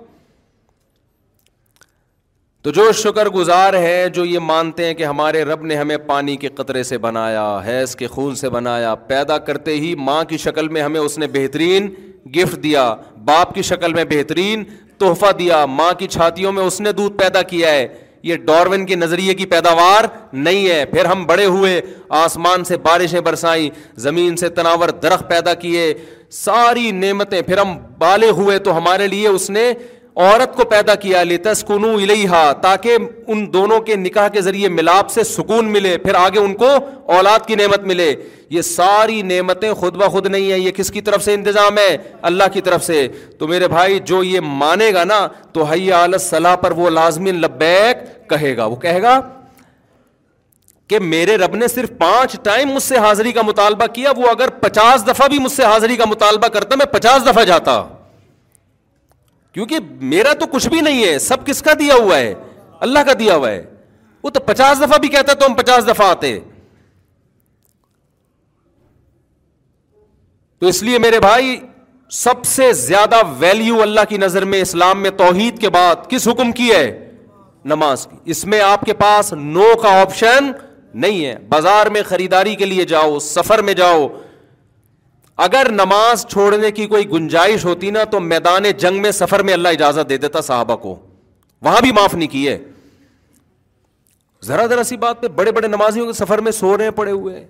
تو جو شکر گزار ہے جو یہ مانتے ہیں کہ ہمارے رب نے ہمیں پانی کے قطرے سے بنایا حیض کے خون سے بنایا پیدا کرتے ہی ماں کی شکل میں ہمیں اس نے بہترین گفٹ دیا باپ کی شکل میں بہترین تحفہ دیا ماں کی چھاتیوں میں اس نے دودھ پیدا کیا ہے یہ ڈاروین کے نظریے کی پیداوار نہیں ہے پھر ہم بڑے ہوئے آسمان سے بارشیں برسائیں زمین سے تناور درخت پیدا کیے ساری نعمتیں پھر ہم بالے ہوئے تو ہمارے لیے اس نے عورت کو پیدا کیا لیتا سکونو الیہا تاکہ ان دونوں کے نکاح کے ذریعے ملاپ سے سکون ملے پھر آگے ان کو اولاد کی نعمت ملے یہ ساری نعمتیں خود بخود نہیں ہیں یہ کس کی طرف سے انتظام ہے اللہ کی طرف سے تو میرے بھائی جو یہ مانے گا نا تو حیا علیہ صلاح پر وہ لازمی لبیک کہے گا وہ کہے گا کہ میرے رب نے صرف پانچ ٹائم مجھ سے حاضری کا مطالبہ کیا وہ اگر پچاس دفعہ بھی مجھ سے حاضری کا مطالبہ کرتا میں پچاس دفعہ جاتا کیونکہ میرا تو کچھ بھی نہیں ہے سب کس کا دیا ہوا ہے اللہ کا دیا ہوا ہے وہ تو پچاس دفعہ بھی کہتا تو ہم پچاس دفعہ آتے تو اس لیے میرے بھائی سب سے زیادہ ویلیو اللہ کی نظر میں اسلام میں توحید کے بعد کس حکم کی ہے نماز کی اس میں آپ کے پاس نو کا آپشن نہیں ہے بازار میں خریداری کے لیے جاؤ سفر میں جاؤ اگر نماز چھوڑنے کی کوئی گنجائش ہوتی نا تو میدان جنگ میں سفر میں اللہ اجازت دے دیتا صحابہ کو وہاں بھی معاف نہیں کیے ذرا ذرا سی بات پہ بڑے بڑے نمازیوں کے سفر میں سو رہے پڑے ہوئے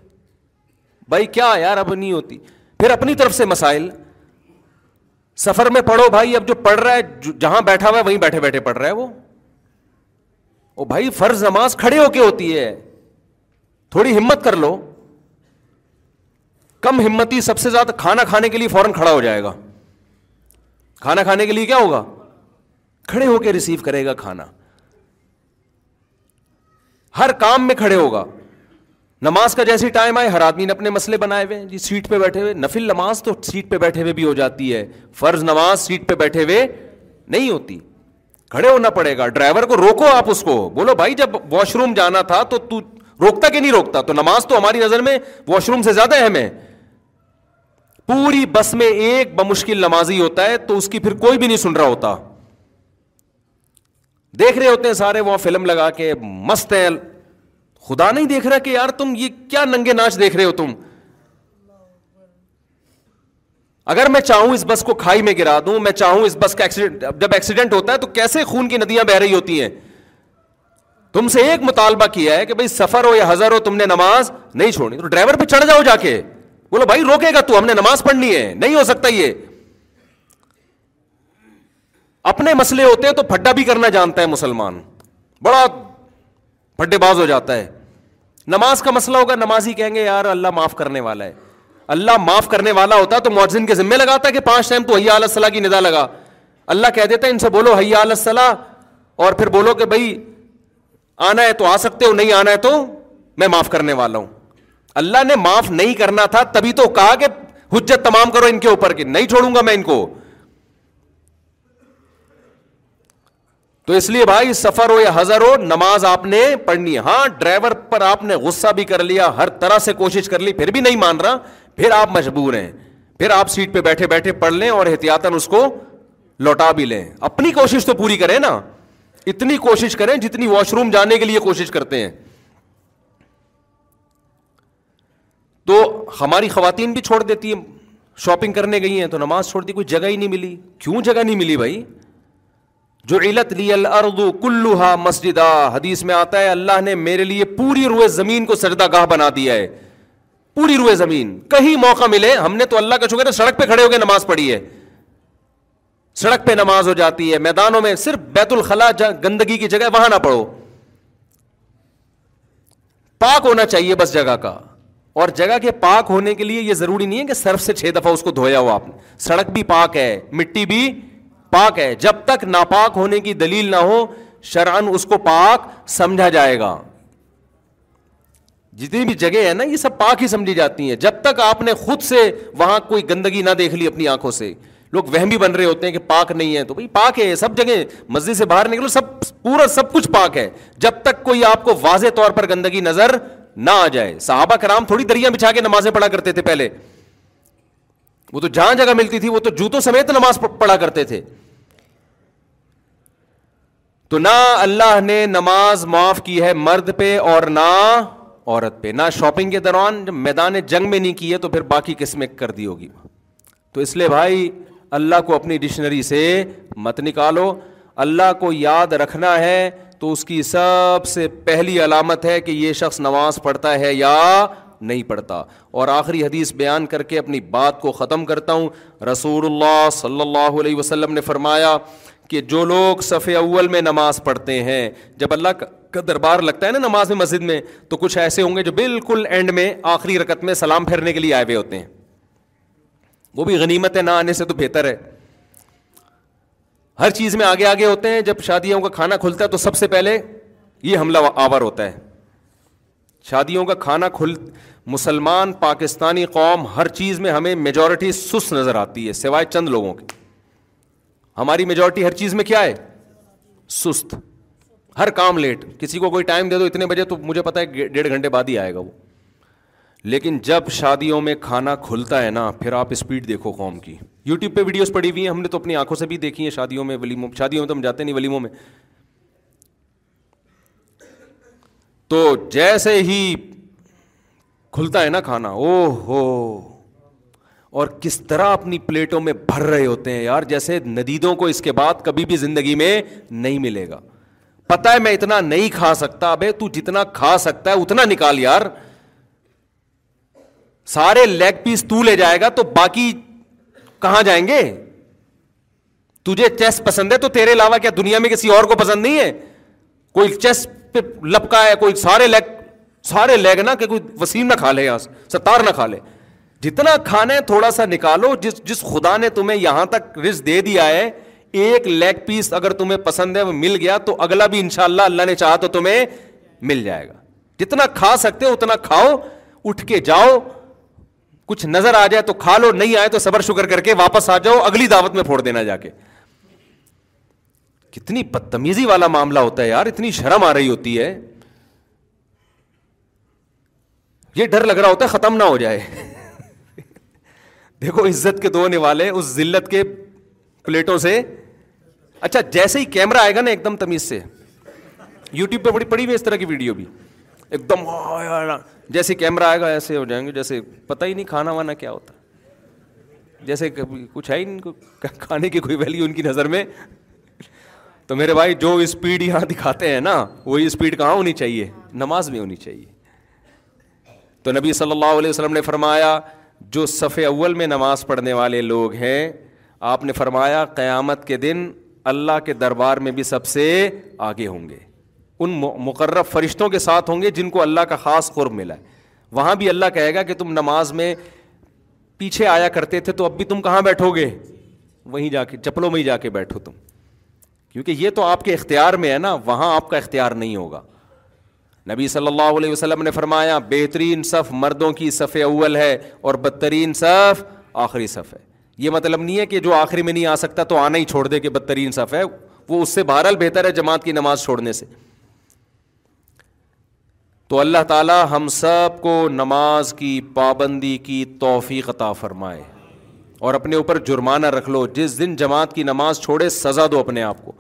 بھائی کیا یار اب نہیں ہوتی پھر اپنی طرف سے مسائل سفر میں پڑھو بھائی اب جو پڑھ رہا ہے جہاں بیٹھا ہوا ہے وہیں بیٹھے بیٹھے پڑھ رہا ہے وہ بھائی فرض نماز کھڑے ہو کے ہوتی ہے تھوڑی ہمت کر لو کم ہمتی سب سے زیادہ کھانا کھانے کے لیے فوراً کھڑا ہو جائے گا کھانا کھانے کے لیے کیا ہوگا کھڑے ہو کے ریسیو کرے گا کھانا ہر کام میں کھڑے ہوگا نماز کا جیسی ٹائم آئے ہر آدمی نے اپنے مسئلے بنائے ہوئے جی سیٹ پہ بیٹھے ہوئے نفل نماز تو سیٹ پہ بیٹھے ہوئے بھی ہو جاتی ہے فرض نماز سیٹ پہ بیٹھے ہوئے نہیں ہوتی کھڑے ہونا پڑے گا ڈرائیور کو روکو آپ اس کو بولو بھائی جب واش روم جانا تھا تو روکتا کہ نہیں روکتا تو نماز تو ہماری نظر میں واش روم سے زیادہ اہم ہے پوری بس میں ایک بمشکل نمازی ہوتا ہے تو اس کی پھر کوئی بھی نہیں سن رہا ہوتا دیکھ رہے ہوتے ہیں سارے وہاں فلم لگا کے مست ہے خدا نہیں دیکھ رہا کہ یار تم یہ کیا ننگے ناچ دیکھ رہے ہو تم اگر میں چاہوں اس بس کو کھائی میں گرا دوں میں چاہوں اس بس کا ایکسیڈنٹ جب ایکسیڈنٹ ہوتا ہے تو کیسے خون کی ندیاں بہ رہی ہوتی ہیں تم سے ایک مطالبہ کیا ہے کہ بھائی سفر ہو یا ہزار ہو تم نے نماز نہیں چھوڑی تو ڈرائیور پہ چڑھ جاؤ جا کے بولو بھائی روکے گا تو ہم نے نماز پڑھنی ہے نہیں ہو سکتا یہ اپنے مسئلے ہوتے ہیں تو پھڈا بھی کرنا جانتا ہے مسلمان بڑا پھڈے باز ہو جاتا ہے نماز کا مسئلہ ہوگا نماز ہی کہیں گے یار اللہ معاف کرنے والا ہے اللہ معاف کرنے والا ہوتا تو معذن کے ذمے لگاتا ہے کہ پانچ ٹائم تو حیا علیہ السلام کی ندا لگا اللہ کہہ دیتا ہے ان سے بولو حیا علیہ السلام اور پھر بولو کہ بھائی آنا ہے تو آ سکتے ہو نہیں آنا ہے تو میں معاف کرنے والا ہوں اللہ نے معاف نہیں کرنا تھا تبھی تو کہا کہ حجت تمام کرو ان کے اوپر کہ نہیں چھوڑوں گا میں ان کو تو اس لیے بھائی سفر ہو یا حضر ہو نماز آپ نے پڑھنی ہے ہاں ڈرائیور پر آپ نے غصہ بھی کر لیا ہر طرح سے کوشش کر لی پھر بھی نہیں مان رہا پھر آپ مجبور ہیں پھر آپ سیٹ پہ بیٹھے بیٹھے پڑھ لیں اور احتیاطاً اس کو لوٹا بھی لیں اپنی کوشش تو پوری کریں نا اتنی کوشش کریں جتنی واش روم جانے کے لیے کوشش کرتے ہیں تو ہماری خواتین بھی چھوڑ دیتی ہیں شاپنگ کرنے گئی ہیں تو نماز چھوڑ دی کوئی جگہ ہی نہیں ملی کیوں جگہ نہیں ملی بھائی جو علت لی الارض کلوہا مسجدہ حدیث میں آتا ہے اللہ نے میرے لیے پوری روئے زمین کو سجدہ گاہ بنا دیا ہے پوری روئے زمین کہیں موقع ملے ہم نے تو اللہ کا چکے سڑک پہ کھڑے ہو کے نماز پڑھی ہے سڑک پہ نماز ہو جاتی ہے میدانوں میں صرف بیت الخلا گندگی کی جگہ وہاں نہ پڑھو پاک ہونا چاہیے بس جگہ کا اور جگہ کے پاک ہونے کے لیے یہ ضروری نہیں ہے کہ سرف سے چھ دفعہ اس کو دھویا آپ نے سڑک بھی پاک ہے مٹی بھی پاک ہے جب تک ناپاک ہونے کی دلیل نہ ہو شران اس کو پاک سمجھا جائے گا جتنی بھی جگہ ہے نا یہ سب پاک ہی سمجھی جاتی ہیں جب تک آپ نے خود سے وہاں کوئی گندگی نہ دیکھ لی اپنی آنکھوں سے لوگ وہم بھی بن رہے ہوتے ہیں کہ پاک نہیں ہے تو بھائی پاک ہے سب جگہ مسجد سے باہر نکلو سب پورا سب کچھ پاک ہے جب تک کوئی آپ کو واضح طور پر گندگی نظر نہ آ جائے صحابہ کرام تھوڑی دریا بچھا کے نمازیں پڑھا کرتے تھے پہلے وہ تو جہاں جگہ ملتی تھی وہ تو جوتوں سمیت نماز پڑھا کرتے تھے تو نہ اللہ نے نماز معاف کی ہے مرد پہ اور نہ عورت پہ نہ شاپنگ کے دوران میدان جنگ میں نہیں کی ہے تو پھر باقی قسمیں کر دی ہوگی تو اس لیے بھائی اللہ کو اپنی ڈکشنری سے مت نکالو اللہ کو یاد رکھنا ہے تو اس کی سب سے پہلی علامت ہے کہ یہ شخص نماز پڑھتا ہے یا نہیں پڑھتا اور آخری حدیث بیان کر کے اپنی بات کو ختم کرتا ہوں رسول اللہ صلی اللہ علیہ وسلم نے فرمایا کہ جو لوگ صف اول میں نماز پڑھتے ہیں جب اللہ کا دربار لگتا ہے نا نماز میں مسجد میں تو کچھ ایسے ہوں گے جو بالکل اینڈ میں آخری رکت میں سلام پھیرنے کے لیے آئے ہوئے ہوتے ہیں وہ بھی ہے نہ آنے سے تو بہتر ہے ہر چیز میں آگے آگے ہوتے ہیں جب شادیوں کا کھانا کھلتا ہے تو سب سے پہلے یہ حملہ آور ہوتا ہے شادیوں کا کھانا کھل مسلمان پاکستانی قوم ہر چیز میں ہمیں میجورٹی سست نظر آتی ہے سوائے چند لوگوں کے ہماری میجورٹی ہر چیز میں کیا ہے سست ہر کام لیٹ کسی کو کوئی ٹائم دے دو اتنے بجے تو مجھے پتا ہے ڈیڑھ گھنٹے بعد ہی آئے گا وہ لیکن جب شادیوں میں کھانا کھلتا ہے نا پھر آپ اسپیڈ دیکھو قوم کی یوٹیوب پہ ویڈیوز پڑی ہوئی ہیں ہم نے تو اپنی آنکھوں سے بھی دیکھی ہیں شادیوں میں ولیموں شادیوں میں تو ہم جاتے نہیں ولیموں میں تو جیسے ہی کھلتا ہے نا کھانا او ہو اور کس طرح اپنی پلیٹوں میں بھر رہے ہوتے ہیں یار جیسے ندیدوں کو اس کے بعد کبھی بھی زندگی میں نہیں ملے گا پتا ہے میں اتنا نہیں کھا سکتا ابے تو جتنا کھا سکتا ہے اتنا نکال یار سارے لیگ پیس تو لے جائے گا تو باقی کہاں جائیں گے تجھے چیس پسند ہے تو تیرے علاوہ کیا دنیا میں کسی اور کو پسند نہیں ہے کوئی چیس پہ لپکا ہے کوئی سارے لیگ سارے لیگ نہ کوئی وسیم نہ کھا لے یہاں ستار نہ کھا لے جتنا کھانا ہے تھوڑا سا نکالو جس جس خدا نے تمہیں یہاں تک رز دے دیا ہے ایک لیگ پیس اگر تمہیں پسند ہے وہ مل گیا تو اگلا بھی ان شاء اللہ اللہ نے چاہا تو تمہیں مل جائے گا جتنا کھا سکتے ہو اتنا کھاؤ اٹھ کے جاؤ کچھ نظر آ جائے تو کھا لو نہیں آئے تو صبر شکر کر کے واپس آ جاؤ اگلی دعوت میں پھوڑ دینا جا کے کتنی بدتمیزی والا معاملہ ہوتا ہے یار اتنی شرم آ رہی ہوتی ہے یہ ڈر لگ رہا ہوتا ہے ختم نہ ہو جائے دیکھو عزت کے دونے والے اس ضلعت کے پلیٹوں سے اچھا جیسے ہی کیمرہ آئے گا نا ایک دم تمیز سے یوٹیوب پہ بڑی پڑی ہوئی اس طرح کی ویڈیو بھی ایک دم جیسے کیمرہ آئے گا ایسے ہو جائیں گے جیسے پتہ ہی نہیں کھانا وانا کیا ہوتا جیسے کچھ ہے ہی کھانے کی کوئی ویلیو ان کی نظر میں تو میرے بھائی جو اسپیڈ یہاں دکھاتے ہیں نا وہی اسپیڈ کہاں ہونی چاہیے نماز میں ہونی چاہیے تو نبی صلی اللہ علیہ وسلم نے فرمایا جو صف اول میں نماز پڑھنے والے لوگ ہیں آپ نے فرمایا قیامت کے دن اللہ کے دربار میں بھی سب سے آگے ہوں گے ان مقرر فرشتوں کے ساتھ ہوں گے جن کو اللہ کا خاص قرب ملا ہے وہاں بھی اللہ کہے گا کہ تم نماز میں پیچھے آیا کرتے تھے تو اب بھی تم کہاں بیٹھو گے وہیں جا کے چپلوں میں ہی جا کے بیٹھو تم کیونکہ یہ تو آپ کے اختیار میں ہے نا وہاں آپ کا اختیار نہیں ہوگا نبی صلی اللہ علیہ وسلم نے فرمایا بہترین صف مردوں کی صف اول ہے اور بدترین صف آخری صف ہے یہ مطلب نہیں ہے کہ جو آخری میں نہیں آ سکتا تو آنا ہی چھوڑ دے کہ بدترین صف ہے وہ اس سے بہرحال بہتر ہے جماعت کی نماز چھوڑنے سے تو اللہ تعالی ہم سب کو نماز کی پابندی کی توفیق عطا فرمائے اور اپنے اوپر جرمانہ رکھ لو جس دن جماعت کی نماز چھوڑے سزا دو اپنے آپ کو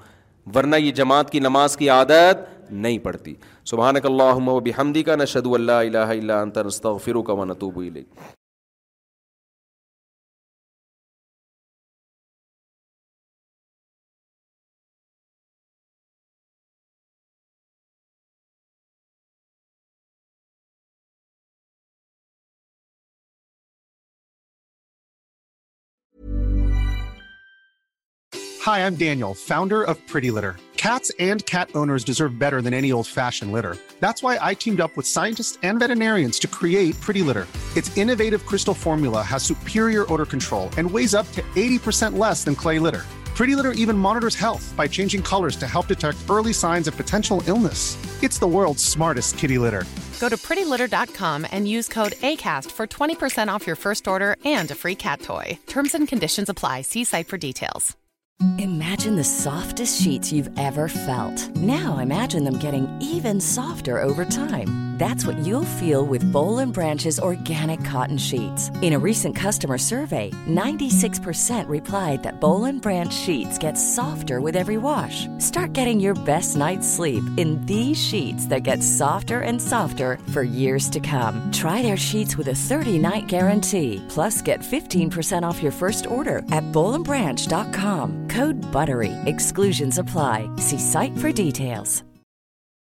ورنہ یہ جماعت کی نماز کی عادت نہیں پڑتی سبحانک اللہم و بحمدی کا نشدو اللہ الہ انتر استغفرو کا و نتوبو الیک Hi, I'm Daniel, founder of Pretty Litter. Cats and cat owners deserve better than any old-fashioned litter. That's why I teamed up with scientists and veterinarians to create Pretty Litter. Its innovative crystal formula has superior odor control and weighs up to 80% less than clay litter. Pretty Litter even monitors health by changing colors to help detect early signs of potential illness. It's the world's smartest kitty litter. Go to prettylitter.com and use code ACAST for 20% off your first order and a free cat toy. Terms and conditions apply. See site for details. Imagine the softest sheets you've ever felt. Now imagine them getting even softer over time. That's what you'll feel with Bowl and Branch's organic cotton sheets. In a recent customer survey, 96% replied that Bowl and Branch sheets get softer with every wash. Start getting your best night's sleep in these sheets that get softer and softer for years to come. Try their sheets with a 30-night guarantee. Plus, get 15% off your first order at bowlandbranch.com. Good بروئی ایگسنس افلائی سی سائیک فرٹیس